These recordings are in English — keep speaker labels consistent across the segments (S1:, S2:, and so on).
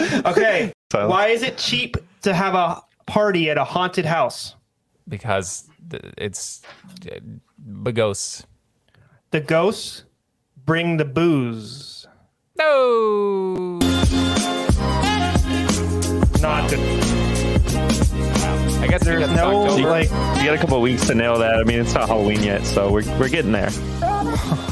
S1: Okay.
S2: So-
S1: Why is it cheap to have a party at a haunted house?
S3: because it's uh, the ghosts.
S1: The ghosts bring the booze.
S3: No.
S1: Not good.
S3: I guess
S1: There's no like.
S2: You got a couple of weeks to nail that. I mean, it's not Halloween yet, so we're we're getting there.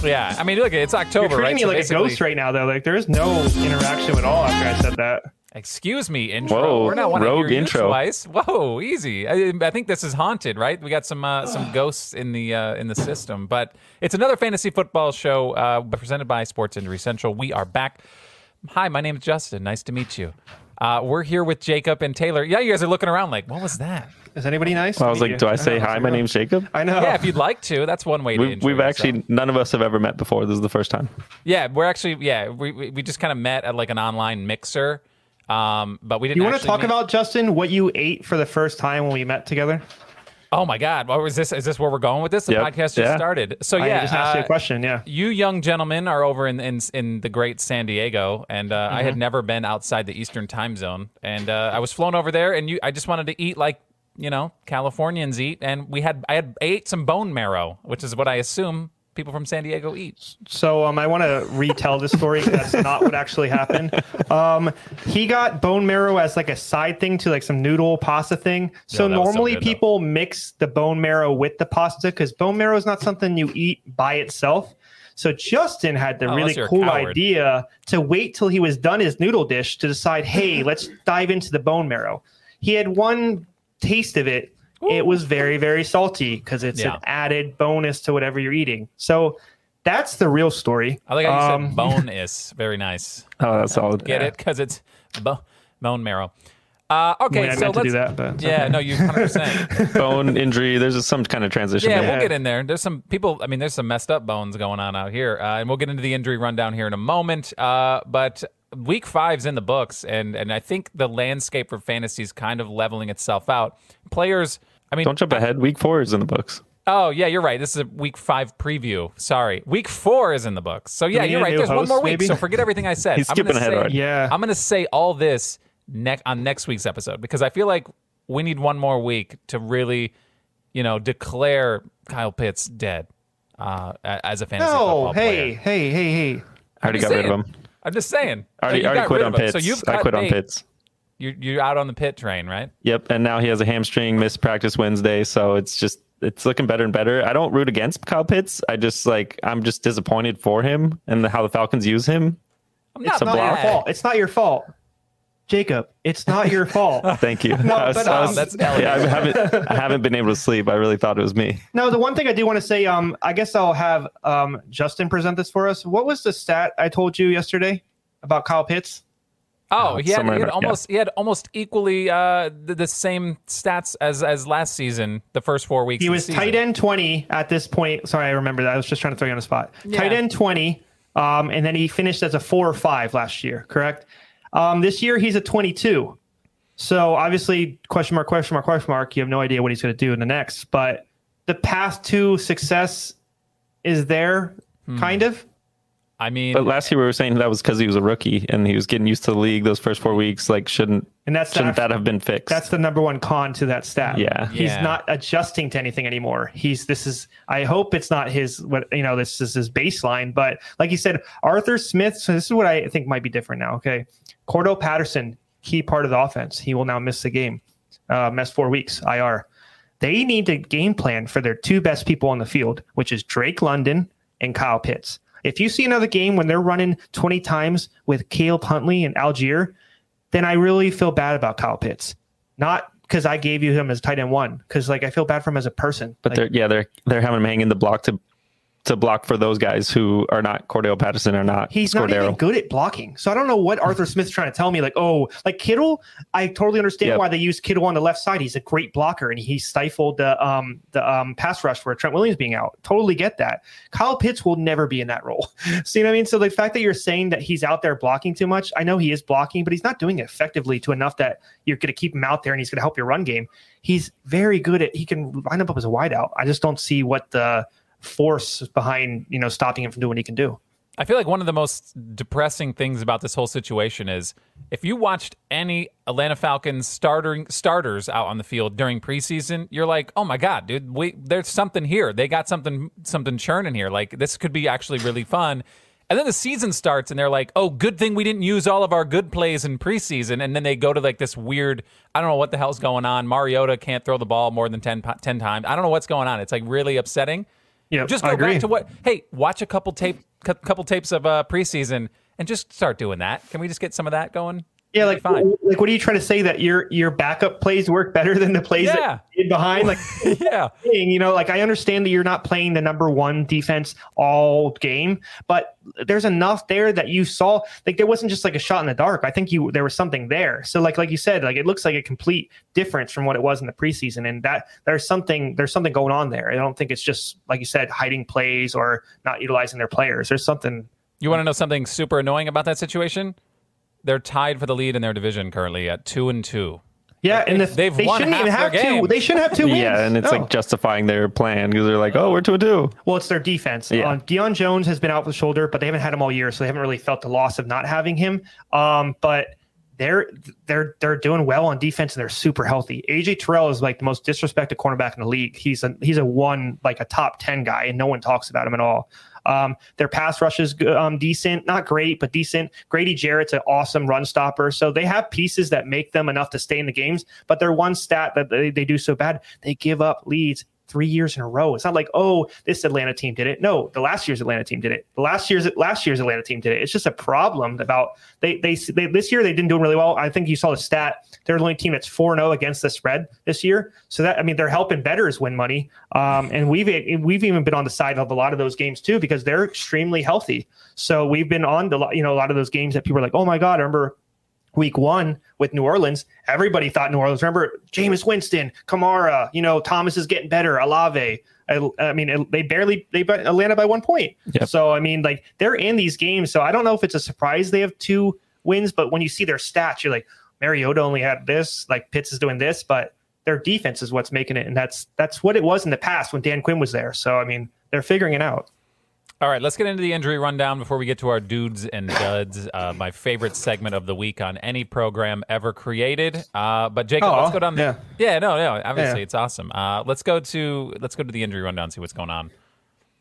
S3: yeah. I mean, look, it's
S1: You're
S3: October,
S1: treating
S3: right?
S1: me
S3: So
S1: like a ghost right now, though. Like there is no interaction at all after I said that.
S3: Excuse me, intro.
S2: Whoa,
S3: We're not one
S2: rogue intro.
S3: twice. Whoa, easy. I, I think this is haunted, right? We got some uh, some ghosts in the uh, in the system, but it's another fantasy football show uh, presented by Sports Injury Central. We are back. Hi, my name is Justin. Nice to meet you. Uh, we're here with Jacob and Taylor. Yeah, you guys are looking around like, what was that?
S1: Is anybody nice?
S2: I was like, do I say
S1: know,
S2: hi? My name's Jacob.
S1: I know.
S3: Yeah, if you'd like to, that's one way to.
S2: We,
S3: intro
S2: we've
S3: yourself.
S2: actually none of us have ever met before. This is the first time.
S3: Yeah, we're actually yeah we we, we just kind of met at like an online mixer, um, but we didn't.
S1: You want to talk
S3: meet-
S1: about Justin what you ate for the first time when we met together?
S3: Oh my God! What was this? Is this where we're going with this? The
S2: Yep.
S3: podcast just
S2: Yeah.
S3: started. So yeah, I
S1: just asked you
S3: uh,
S1: a question. Yeah.
S3: You young gentlemen are over in in, in the great San Diego, and uh, I
S1: Mm-hmm.
S3: had never been outside the Eastern Time Zone, and uh, I was flown over there, and you, I just wanted to eat like you know Californians eat, and we had I had I ate some bone marrow, which is what I assume people from San Diego eat.
S1: So um, I want to retell the story. Because that's not what actually happened. Um, he got bone marrow as like a side thing to like some noodle pasta thing. So
S3: that was so
S1: normally
S3: good, though.
S1: people mix the bone marrow with the pasta because bone marrow is not something you eat by itself. So Justin had the
S3: Oh,
S1: really
S3: unless you're a
S1: cool idea to wait till he was done his noodle dish to decide, hey, let's dive into the bone marrow. He had one taste of it. It was very, very salty because it's
S3: Yeah.
S1: an added bonus to whatever you're eating. So that's the real story.
S3: I like how you
S1: Um,
S3: said bone is very nice.
S2: Oh, that's solid.
S3: Get it? Because it's bo- bone marrow. Uh, okay,
S1: mean, I
S3: so
S1: meant
S3: let's
S1: do that, but
S3: yeah,
S1: okay.
S3: no, you 100. percent
S2: Bone injury. There's some kind of transition.
S3: Yeah,
S2: there.
S3: we'll get in there. There's some people. I mean, there's some messed up bones going on out here, uh, and we'll get into the injury rundown here in a moment. Uh, but week five's in the books, and and I think the landscape for fantasy is kind of leveling itself out. Players. I mean,
S2: Don't jump ahead. Week four is in the books.
S3: oh yeah, you're right. This is a week five preview. Sorry, week four is in the books. So yeah, you're right.
S1: new
S3: There's one more week.
S1: maybe?
S3: So forget everything I said.
S2: He's
S3: I'm gonna
S2: skipping ahead
S3: say-
S2: already.
S1: Yeah.
S3: I'm going to say all this next on next week's episode because I feel like we need one more week to really, you know, declare Kyle Pitts dead uh, as a fantasy
S1: No,
S3: football
S1: hey,
S3: player.
S1: hey, hey, hey. hey.
S2: I already
S3: just
S2: got rid of him.
S3: I'm just saying.
S2: I already,
S3: So
S2: already quit on
S3: of him.
S2: Pitts.
S3: So you've
S2: I
S3: cut
S2: quit on pits.
S3: You're, you're out on the pit train, right?
S2: Yep, and now he has a hamstring, missed practice Wednesday, so it's just it's looking better and better. I don't root against Kyle Pitts. I just like I'm just disappointed for him and how the Falcons use him.
S3: I'm
S1: It's
S2: a
S1: not your
S2: block.
S1: fault. It's not your fault. Jacob, it's not your fault.
S2: Thank you.
S1: No,
S2: I was-
S1: but,
S2: I was-
S1: um,
S3: That's
S2: yeah, I haven't I haven't been able to sleep. I really thought it was me.
S1: No, the one thing I do want to say, um, I guess I'll have um Justin present this for us. What was the stat I told you yesterday about Kyle Pitts?
S3: Oh, he had, he had
S2: in there, yeah.
S3: almost he had almost equally uh, the, the same stats as as last season. The first four weeks.
S1: He was tight end 20 at this point. Sorry, I remember that. I was just trying to throw you on the spot. Tight end 20. Um, and then he finished as a four or five last year, correct? Um, this year he's a 22. So obviously, question mark, question mark, question mark. You have no idea what he's going to do in the next, but the path to success is there,
S3: Hmm.
S1: kind of.
S3: I mean,
S2: But last year we were saying that was because he was a rookie and he was getting used to the league those first four weeks. Like shouldn't
S1: And that's
S2: shouldn't
S1: the,
S2: that have been fixed?
S1: that's the number one con to that stat.
S2: Yeah.
S1: he's
S3: Yeah.
S1: not adjusting to anything anymore. He's this is. I hope it's not his what you know. This is his baseline. But like you said, Arthur Smith. So this is what I think might be different now. Okay, Cordarrelle Patterson, key part of the offense. He will now miss the game. Uh, miss four weeks IR. They need to game plan for their two best people on the field, which is Drake London and Kyle Pitts. If you see another game when they're running 20 times with Caleb Huntley and Allgeier, then I really feel bad about Kyle Pitts. Not because I gave you him as tight end one, because like I feel bad for him as a person.
S2: but
S1: Like,
S2: they're yeah they're they're having him hanging the block to to block for those guys who are not Cordarrelle Patterson or not
S1: he's not even good at blocking. So I don't know what Arthur Smith's trying to tell me. Like, oh, like Kittle, I totally understand
S2: Yep.
S1: why they use Kittle on the left side. He's a great blocker and he stifled the um the um pass rush for Trent Williams being out. Totally get that. Kyle Pitts will never be in that role. See what I mean? So the fact that you're saying that he's out there blocking too much, I know he is blocking, but he's not doing it effectively to enough that you're going to keep him out there and he's going to help your run game. He's very good at he can line up as a wideout. I just don't see what the force behind you know stopping him from doing what he can do.
S3: I feel like one of the most depressing things about this whole situation is if you watched any Atlanta Falcons starting starters out on the field during preseason, you're like, "Oh my god, dude, we, there's something here. They got something something churning here. Like this could be actually really fun." And then the season starts and they're like, "Oh, good thing we didn't use all of our good plays in preseason." And then they go to like this weird, I don't know what the hell's going on. Mariota can't throw the ball more than 10, 10 times. I don't know what's going on. It's like really upsetting.
S1: Yeah,
S3: Just
S1: I
S3: go
S1: agree.
S3: back to what. Hey, watch a couple tape, couple tapes of uh, preseason, and just start doing that. Can we just get some of that going?
S1: Yeah, like
S3: fine.
S1: like what are you trying to say that your your backup plays work better than the plays
S3: Yeah.
S1: that you did behind? Like
S3: yeah,
S1: you know, like I understand that you're not playing the number one defense all game, but there's enough there that you saw. Like there wasn't just like a shot in the dark. I think you there was something there. So like like you said, like it looks like a complete difference from what it was in the preseason, and that there's something there's something going on there. I don't think it's just like you said, hiding plays or not utilizing their players. There's something.
S3: You want to know something super annoying about that situation? They're tied for the lead in their division currently at two and two.
S1: Yeah, and the,
S3: They've
S1: they
S3: won
S1: shouldn't even have
S3: their
S1: two. They shouldn't have two wins.
S2: Yeah, and it's
S1: No.
S2: like justifying their plan because they're like, oh, we're two and two.
S1: Well, it's their defense.
S2: Yeah.
S1: Um, Deion Jones has been out with shoulder, but they haven't had him all year, so they haven't really felt the loss of not having him. Um, but they're they're they're doing well on defense and they're super healthy. AJ Terrell is like the most disrespected cornerback in the league. He's a he's a one like a top ten guy, and no one talks about him at all. Um, their pass rush is um, decent, not great, but decent. Grady Jarrett's an awesome run stopper. So they have pieces that make them enough to stay in the games. But their one stat that they, they do so bad, they give up leads three years in a row. It's not like, oh, this Atlanta team did it. No, the last year's Atlanta team did it. The last year's last year's Atlanta team did it. It's just a problem about they they, they this year they didn't do really well. I think you saw the stat. They're the only team that's 4-0 against the spread this year. So that I mean they're helping betters win money. Um, and we've we've even been on the side of a lot of those games too because they're extremely healthy. So we've been on the you know a lot of those games that people are like, oh my god, I remember week one with New Orleans, everybody thought New Orleans. Remember Jameis Winston, Kamara, you know, Thomas is getting better, Olave. I, I mean, it- they barely they Atlanta by one point.
S2: Yep.
S1: So I mean, like they're in these games. So I don't know if it's a surprise they have two wins, but when you see their stats, you're like, Mariota only had this, like Pitts is doing this, but their defense is what's making it, and that's that's what it was in the past when Dan Quinn was there. So I mean, they're figuring it out.
S3: All right, let's get into the injury rundown before we get to our dudes and duds. Uh, my favorite segment of the week on any program ever created. Uh, but Jacob,
S1: Aw,
S3: let's go down. The,
S1: yeah.
S3: yeah, no, no. Obviously,
S1: Yeah.
S3: it's awesome. Uh, let's go to let's go to the injury rundown. See what's going on.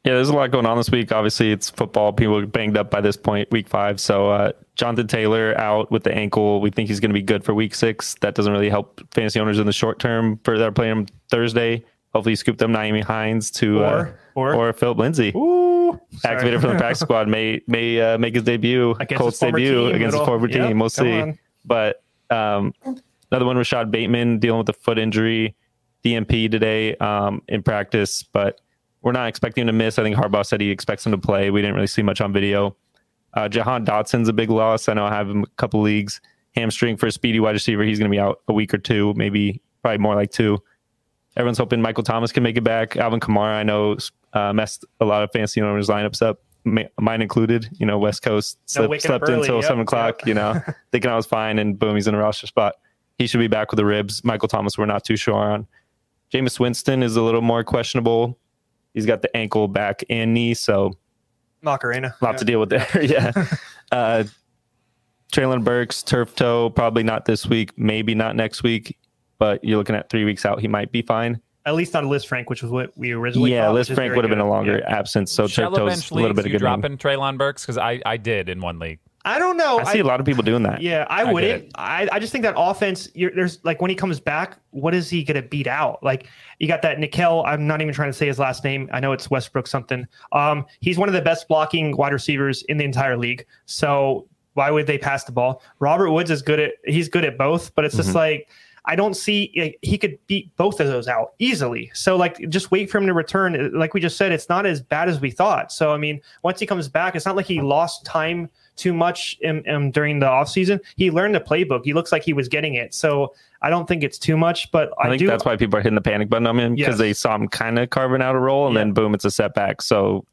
S2: Yeah, there's a lot going on this week. Obviously, it's football. People are banged up by this point, week five. So, uh, Jonathan Taylor out with the ankle. We think he's going to be good for week six. That doesn't really help fantasy owners in the short term for that are playing him Thursday. Hopefully, you scoop them Nyheim Hines to uh,
S1: Or- or-
S2: Philip Lindsay.
S1: Ooh, sorry.
S2: Activated from the practice squad may may uh, make his debut,
S1: Against
S2: Colts debut against
S1: it'll-
S2: former
S1: yep,
S2: team. We'll see.
S1: on.
S2: But um, another one, Rashod Bateman dealing with a foot injury, DNP today um, in practice, but we're not expecting him to miss. I think Harbaugh said he expects him to play. We didn't really see much on video. Uh, Jahan Dotson's a big loss. I know I have him a couple leagues. Hamstring for a speedy wide receiver. He's going to be out a week or two, maybe probably more like two. Everyone's hoping Michael Thomas can make it back. Alvin Kamara, I know, uh, messed a lot of fantasy owners' lineups up, ma- mine included. You know, West Coast slept,
S1: waking up
S2: slept
S1: early.
S2: until
S1: Yep,
S2: seven o'clock.
S1: yep.
S2: You know, thinking I was fine, and boom, he's in a roster spot. He should be back with the ribs. Michael Thomas, we're not too sure on. Jameis Winston is a little more questionable. He's got the ankle, back, and knee, so
S1: Macarena.
S2: a lot to deal with there. yeah. Uh, Treylon Burks, turf toe, probably not this week, maybe not next week, but you're looking at three weeks out. He might be fine.
S1: At least not a Lisfranc, which was what we originally.
S2: yeah,
S1: thought, Lisfranc
S2: would have been a longer
S1: Yeah.
S2: absence, so turf
S3: Shallow
S2: toe's
S3: bench
S2: a little bit of good.
S3: dropping Treylon Burks because I I did in one league.
S1: I don't know.
S2: I see a lot of people doing that.
S1: Yeah, I,
S3: I
S1: wouldn't. I, I just think that offense. You're, there's like when he comes back, what is he going to beat out? Like you got that Nikel. I'm not even trying to say his last name. I know it's Westbrook something. Um, he's one of the best blocking wide receivers in the entire league. So why would they pass the ball? Robert Woods is good at. He's good at both, but it's just
S2: Mhm.
S1: like. I don't see like, he could beat both of those out easily. So like just wait for him to return. Eh, like we just said, it's not as bad as we thought. So I mean, once he comes back, it's not like he lost time too much in, in, during the offseason. He learned the playbook. He looks like he was getting it. So I don't think it's too much, but I,
S2: I think
S1: do.
S2: that's why people are hitting the panic button on him because
S1: Yes.
S2: they saw him kind of carving out a role, and
S1: Yeah.
S2: then boom, it's a setback. So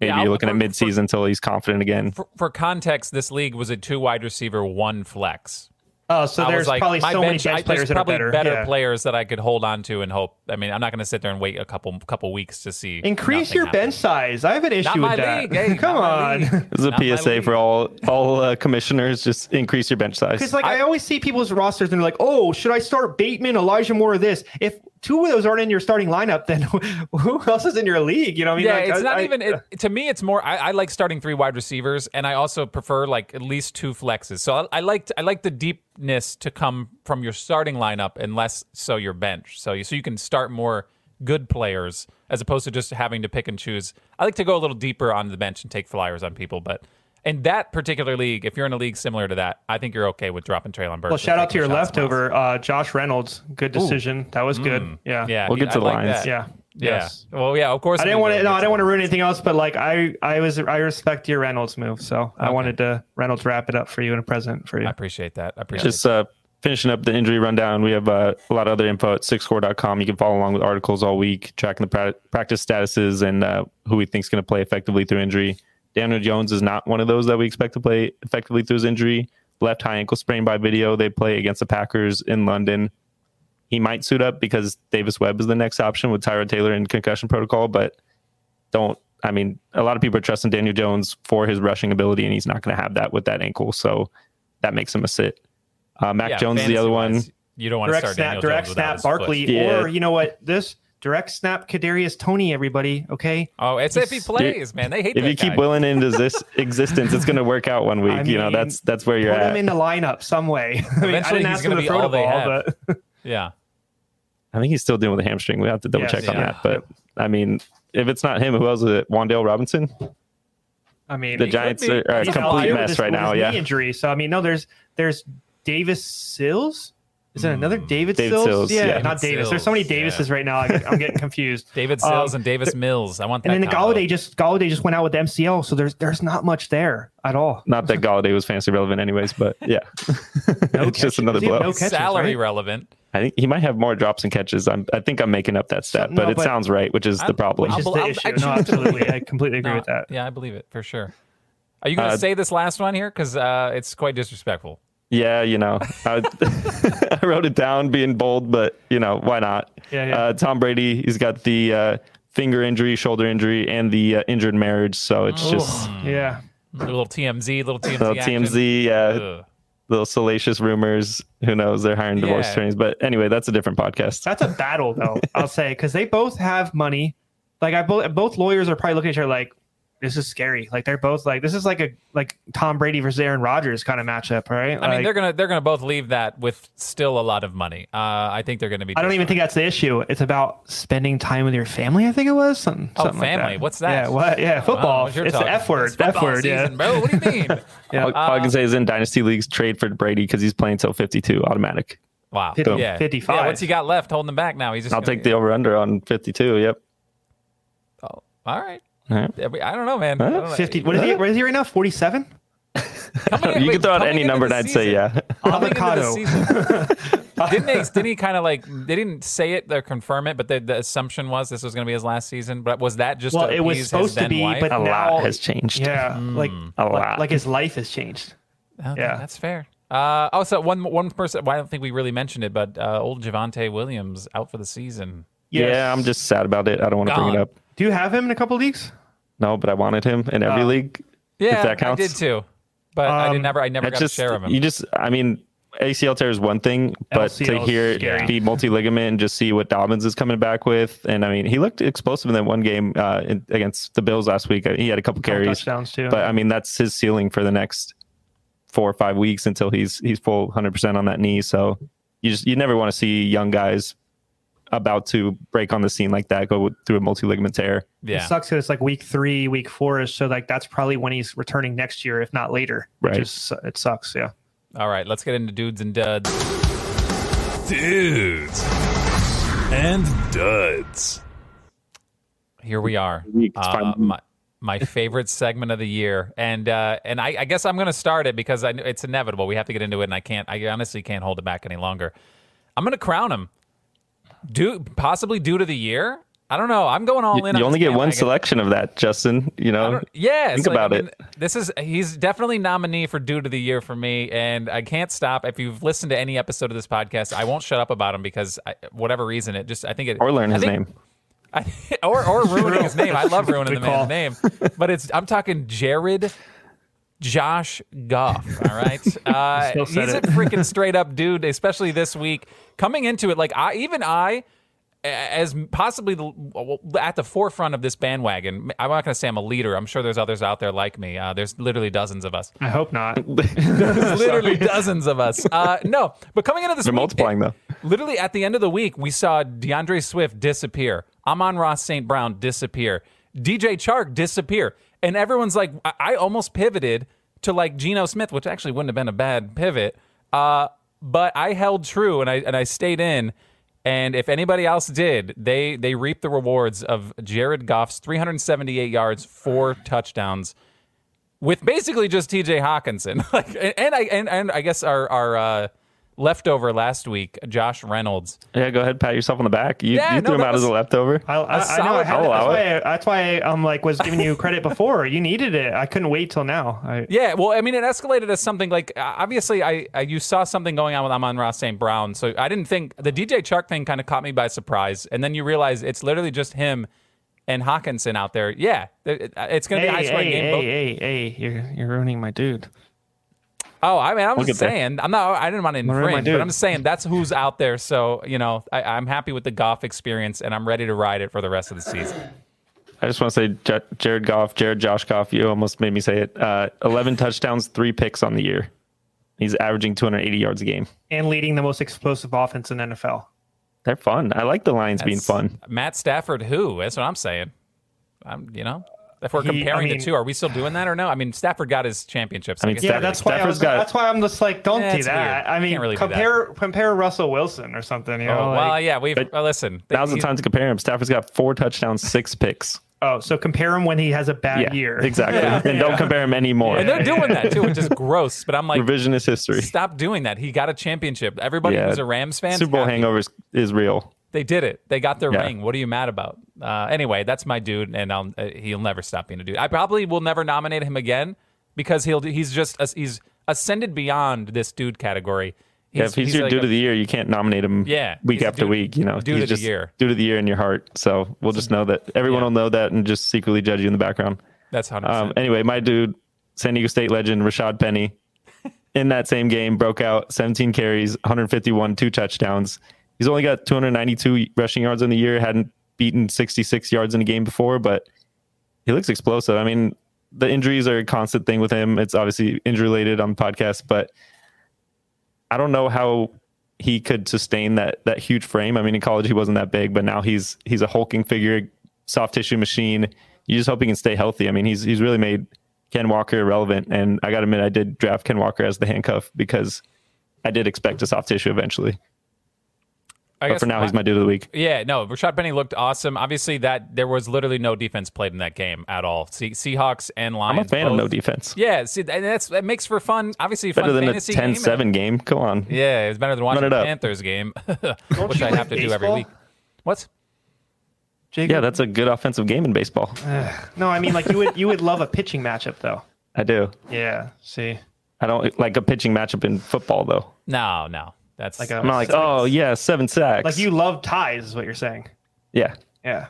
S2: maybe
S3: Yeah,
S2: you're looking at
S3: for-
S2: mid-season until he's confident again.
S3: For, for context, this league was a two wide receiver, one flex.
S1: Oh, so
S3: I
S1: there's
S3: like,
S1: probably
S3: my
S1: so many
S3: bench,
S1: bench
S3: I,
S1: players that are
S3: probably
S1: better. Yeah.
S3: players that I could hold on to and hope. I mean, I'm not going to sit there and wait a couple couple weeks to see.
S1: Increase your
S3: happen.
S1: bench size. I have an issue
S3: Not
S1: with
S3: my
S1: that.
S3: league. Hey,
S1: Come
S3: not
S1: on.
S2: This is
S3: Not
S2: a PSA for all all uh, commissioners. Just increase your bench size.
S1: Because like I, always see people's rosters and they're like, "Oh, should I start Bateman, Elijah Moore, or this?" If two of those aren't in your starting lineup, then who else is in your league? You know, what I mean,
S3: Yeah,
S1: Like,
S3: it's
S1: I-
S3: not
S1: I-
S3: even. It, to me, it's more. I, I like starting three wide receivers, and I also prefer like at least two flexes. So I, I like I like the deepness to come from your starting lineup, and less so your bench. So you so you can start more good players as opposed to just having to pick and choose. I like to go a little deeper on the bench and take flyers on people, but. In that particular league, if you're in a league similar to that, I think you're okay with dropping Treylon Burks.
S1: Well, shout out to your
S3: shots somewhere else.
S1: leftover, uh, Josh Reynolds. Good decision. That was good. Yeah.
S3: Yeah,
S2: We'll get to
S3: I
S2: the
S3: like
S2: Lions.
S3: that.
S1: Yeah.
S3: Yeah.
S1: Yes.
S3: Well, yeah. Of course.
S1: I didn't want to. No, I didn't want to ruin anything else, but like I, I was, I respect your Reynolds move, so I wanted to Reynolds wrap it up for you and a present for you.
S3: I appreciate that. I appreciate
S2: just uh, finishing up the injury rundown. We have uh, a lot of other info at SICscore.com. You can follow along with articles all week, tracking the pra- practice statuses and uh, who we think is going to play effectively through injury. Daniel Jones is not one of those that we expect to play effectively through his injury. Left high ankle sprain by video. They play against the Packers in London. He might suit up because Davis Webb is the next option with Tyrod Taylor in concussion protocol, but don't. I mean, a lot of people are trusting Daniel Jones for his rushing ability, and he's not going to have that with that ankle. So that makes him a sit. Uh, Mac
S3: Yeah,
S2: Jones, is the other one.
S3: You don't want to
S1: direct
S3: start
S1: snap,
S3: Daniel
S1: direct
S3: Jones
S1: snap. Barkley,
S2: Yeah.
S1: or you know what? This direct snap, Kadarius Toney. Everybody, okay?
S3: Oh, it's if he plays, man. They hate that.
S2: If
S3: that
S2: you keep willing into this existence, it's going to work out one week.
S1: I
S2: you know,
S1: mean,
S2: that's that's where you're at.
S1: Put him in the lineup some way. I mean, I didn't
S3: he's
S1: ask him
S3: gonna be
S1: throw the
S3: they
S1: ball,
S3: have.
S1: but
S3: Yeah.
S2: I think he's still dealing with a hamstring. We have to double
S1: Yes,
S2: check on that. But I mean, if it's not him, who else is it? Wan'Dale Robinson.
S1: I mean,
S2: The Giants
S3: be.
S2: are, are a complete mess
S1: his-
S2: right now. Yeah,
S1: injury. So I mean, no, there's there's Davis Sills. Is it another David,
S2: David
S1: Sills?
S2: Sills,
S1: Yeah,
S2: yeah.
S1: not
S3: David
S1: Davis. There's so many
S3: Sills, yeah.
S1: Davises right now. I get, I'm getting confused.
S3: David
S1: Um,
S3: Sills and Davis Mills. I want that.
S1: and then the
S3: combo.
S1: Golladay just Golladay just went out with MCL, so there's there's not much there at all.
S2: not that Golladay was fantasy relevant, anyways. But yeah,
S1: No
S2: it's just another
S1: Does he
S2: blow.
S1: no catches,
S3: salary
S1: right?
S3: relevant.
S2: I think he might have more drops and catches. I'm, I think I'm making up that stat,
S1: no,
S2: but it
S1: but-
S2: sounds right, which is
S3: I-
S2: the problem.
S1: Which is
S3: bel-
S1: the
S3: I'll-
S1: issue. No,
S3: choose
S1: absolutely. I completely agree
S3: No,
S1: with that.
S3: Yeah, I believe it for sure. Are you going to
S2: Uh,
S3: say this last one here? Because uh, it's quite disrespectful.
S2: Yeah, you know, I, I wrote it down being bold, but you know, why not?
S1: Yeah, yeah.
S2: Uh, Tom Brady, he's got the uh, finger injury, shoulder injury, and the uh, injured marriage. So it's just
S1: Yeah.
S3: A little TMZ, little TMZ.
S2: little
S3: action.
S2: TMZ, uh,
S3: Ugh.
S2: little salacious rumors. Who knows? They're hiring divorce
S3: Yeah.
S2: attorneys. But anyway, that's a different podcast.
S1: That's a battle, though. I'll say because they both have money. Like I both both lawyers are probably looking at each other like, this is scary. Like they're both like this is like a like Tom Brady versus Aaron Rodgers kind of matchup, right?
S3: I mean, they're gonna they're gonna both leave that with still a lot of money. Uh, I think they're gonna be.
S1: I don't even think that's the issue. It's about spending time with your family. I think it was something.
S3: Oh,
S1: something like
S3: family.
S1: that.
S3: What's that?
S1: Yeah, what? Yeah, football.
S3: Oh,
S1: it's the F word. F
S3: football
S1: word. Yeah.
S3: bro. What do you mean?
S1: Yeah.
S2: all, all I can say is in dynasty leagues, trade for Brady because he's playing till 52 automatic.
S3: Wow.
S1: Fifty-
S3: yeah.
S1: 55.
S3: Yeah, what's he got left holding him back now? He's just.
S2: I'll
S3: gonna-
S2: take the over under on 52. Yep.
S3: Oh, all right.
S2: All right.
S3: Yeah, but I don't know, man. I don't know.
S1: Fifty. What is he? What is he right now? Forty-seven.
S3: In-
S2: You
S3: wait,
S2: can throw out any number, and
S3: the
S2: I'd say yeah.
S3: coming into the
S1: Avocado.
S3: season- didn't they? Didn't he kind of like? They didn't say it or confirm it, but the, the assumption was this was going to be his last season. But was that just?
S1: Well,
S3: to
S1: it was
S3: his
S1: supposed to
S3: then
S1: be,
S3: wife?
S1: but
S2: A
S1: now
S2: lot has changed.
S1: Yeah, like
S2: A lot.
S1: like his life has changed.
S3: Okay,
S1: Yeah.
S3: that's fair. Uh, oh, so one one person. Well, I don't think we really mentioned it, but uh, old Javonte Williams out for the season.
S1: Yes.
S2: Yeah, I'm just sad about it. I don't want to bring it up.
S1: Do you have him in a couple leagues?
S2: No, but I wanted him in every
S1: Oh.
S2: league.
S3: Yeah,
S2: that counts.
S3: I did too, but I did
S1: Um,
S3: never. I never
S2: That
S3: got
S2: just
S3: a share of him.
S2: you just I mean ACL tear is one thing, but to
S1: LCL is
S2: hear
S1: scary.
S2: be multi ligament and just see what Dobbins is coming back with, and I mean he looked explosive in that one game uh, in, against the Bills last week. He had a couple
S1: Couple
S2: carries,
S1: touchdowns too.
S2: but I mean that's his ceiling for the next four or five weeks until he's he's full 100 percent on that knee. So you just you never want to see young guys about to break on the scene like that go through a multi ligament tear.
S3: Yeah.
S1: It sucks because it's like week three, week four is so like that's probably when he's returning next year, if not later. Which
S2: Right.
S1: is it sucks. Yeah.
S3: All right, let's get into dudes and duds.
S4: Dudes and duds.
S3: Here we are. Uh, my, my favorite segment of the year, and uh, and I, I guess I'm going to start it because I, it's inevitable. We have to get into it, and I can't. I honestly can't hold it back any longer. I'm going to crown him, due possibly due to the year. I don't know. I'm going all
S2: You,
S3: in.
S2: you
S3: on
S2: only get one selection of that, Justin. You know,
S3: Yeah,
S2: Think
S3: so,
S2: about
S3: I mean,
S2: it.
S3: This is he's definitely nominee for Dude of the Year for me, and I can't stop. If you've listened to any episode of this podcast, I won't shut up about him because I, whatever reason, it just I think it
S2: or learn
S3: I
S2: his
S3: think-
S2: name.
S3: I, or or ruining his name. I love ruining the
S1: call.
S3: man's name, but it's I'm talking Jared. Josh Goff, all right. Uh, he's
S1: said
S3: a
S1: it.
S3: freaking straight up dude, especially this week. Coming into it, like I, even I, as possibly the, at the forefront of this bandwagon. I'm not going to say I'm a leader. I'm sure there's others out there like me. Uh, there's literally dozens of us.
S1: I hope not.
S3: There's literally dozens of us. Uh, no, but coming into this,
S2: They're
S3: week,
S2: multiplying though.
S3: Literally at the end of the week, we saw DeAndre Swift disappear. Amon-Ra St. Brown disappear. DJ Chark disappear. And everyone's like, I, almost pivoted to like Geno Smith, which actually wouldn't have been a bad pivot. Uh, but I held true and I and I stayed in. And if anybody else did, they they reaped the rewards of Jared Goff's 378 yards, four touchdowns, with basically just T.J. Hockenson. like, and, and I and, and I guess our our uh, leftover last week, Josh Reynolds.
S2: Yeah, go ahead, pat yourself on the back. You,
S3: Yeah,
S2: you
S3: no,
S2: threw him
S3: that
S2: out as a leftover.
S1: I, I, I know. I had,
S2: I'll
S1: that's,
S2: allow
S1: why I, that's why I um like was giving you credit before. You needed it. I couldn't wait till now. I,
S3: Yeah, well, I mean, it escalated as something like uh, obviously, I, I you saw something going on with Amon-Ra St. Brown, so I didn't think the DJ Chark thing kind of caught me by surprise, and then you realize it's literally just him and Hockenson out there. Yeah, it's going to
S1: Hey,
S3: be a high scoring
S1: hey,
S3: game.
S1: hey,
S3: both-
S1: hey, hey, you're you're ruining my dude.
S3: Oh, I mean, I'm
S2: We'll
S3: just
S2: get there.
S3: saying. I'm not. I didn't want to
S1: Where am I
S3: infringe, but? I'm just saying that's who's out there. So you know, I, I'm happy with the golf experience, and I'm ready to ride it for the rest of the season.
S2: I just want to say, Jared Goff, Jared Josh Goff, you almost made me say it. Uh, 11 touchdowns, three picks on the year. He's averaging 280 yards a game.
S1: And leading the most explosive offense in NFL.
S2: They're fun. I like the Lions being fun.
S3: Matt Stafford, who? That's what I'm saying. I'm, you know, if we're
S1: He- I
S3: comparing
S1: mean-
S3: the two, are we still doing that or no? I mean, Stafford got his championships.
S2: I mean,
S3: guess
S1: Yeah,
S2: Stafford-
S1: that's why I was,
S2: got,
S1: that's why I'm just like, don't
S3: Yeah,
S1: do that.
S3: weird.
S1: I mean,
S3: really
S1: compare compare Russell Wilson or something. You know,
S3: Oh,
S1: like-
S3: well, yeah, we've
S2: But
S3: uh, listen.
S2: Now's the
S3: he-
S2: to compare him. Stafford's got four touchdowns, six picks.
S1: oh, so compare him when he has a bad
S2: Yeah,
S1: year.
S2: exactly.
S3: Yeah.
S2: And don't compare him anymore.
S3: And they're doing that too, which is gross. But I'm like,
S2: Revisionist history.
S3: stop doing that. He got a championship. Everybody
S2: Yeah.
S3: who's a Rams fan,
S2: Super Bowl hangover is, is real.
S3: They did it. They got their
S2: Yeah.
S3: ring. What are you mad about? Uh, anyway, that's my dude, and I'll, uh, he'll never stop being a dude. I probably will never nominate him again because he'll he's just he's ascended beyond this dude category.
S2: Yeah, if he's, your
S3: like
S2: dude
S3: a-
S2: of the year, you can't nominate him
S3: Yeah,
S2: week after
S3: dude-
S2: week. You know,
S3: dude
S2: he's
S3: of the year.
S2: dude of the year in your heart. So we'll just know that everyone
S3: Yeah.
S2: will know that and just secretly judge you in the background.
S3: That's hundred
S2: Um, anyway, my dude, San Diego State legend Rashaad Penny, in that same game broke out 17 carries, 151, two touchdowns. He's only got 292 rushing yards in the year. Hadn't beaten 66 yards in a game before, but he looks explosive. I mean, the injuries are a constant thing with him. It's obviously injury related on the podcast, but I don't know how he could sustain that that huge frame. I mean, in college he wasn't that big, but now he's he's a hulking figure, soft tissue machine. You just hope he can stay healthy. I mean, he's he's really made Ken Walker irrelevant, and I got to admit, I did draft Ken Walker as the handcuff because I did expect a soft tissue eventually.
S3: I
S2: But for now, he's my dude of the week.
S3: Yeah, no, Rashad Penny looked awesome. Obviously, that there was literally no defense played in that game at all. Se- Seahawks and Lions.
S2: I'm a fan of no defense.
S3: Yeah, see, and that's that makes for fun. Obviously, fun
S2: Better than a
S3: fantasy game.
S2: 10-7 game. Come on.
S3: Yeah, it's better than watching
S2: it
S3: the. Panthers game, which I have to do every week. What?
S1: Jacob?
S2: Yeah, that's a good offensive game in baseball.
S1: no. I mean, like you would you would love a pitching matchup though.
S2: I do.
S1: Yeah. See.
S2: I don't like a pitching matchup in football though.
S3: No, no, that's
S1: Like a-
S2: I'm not like, oh yeah, seven sacks.
S1: Like you love ties, is what you're saying.
S2: yeah.
S1: Yeah.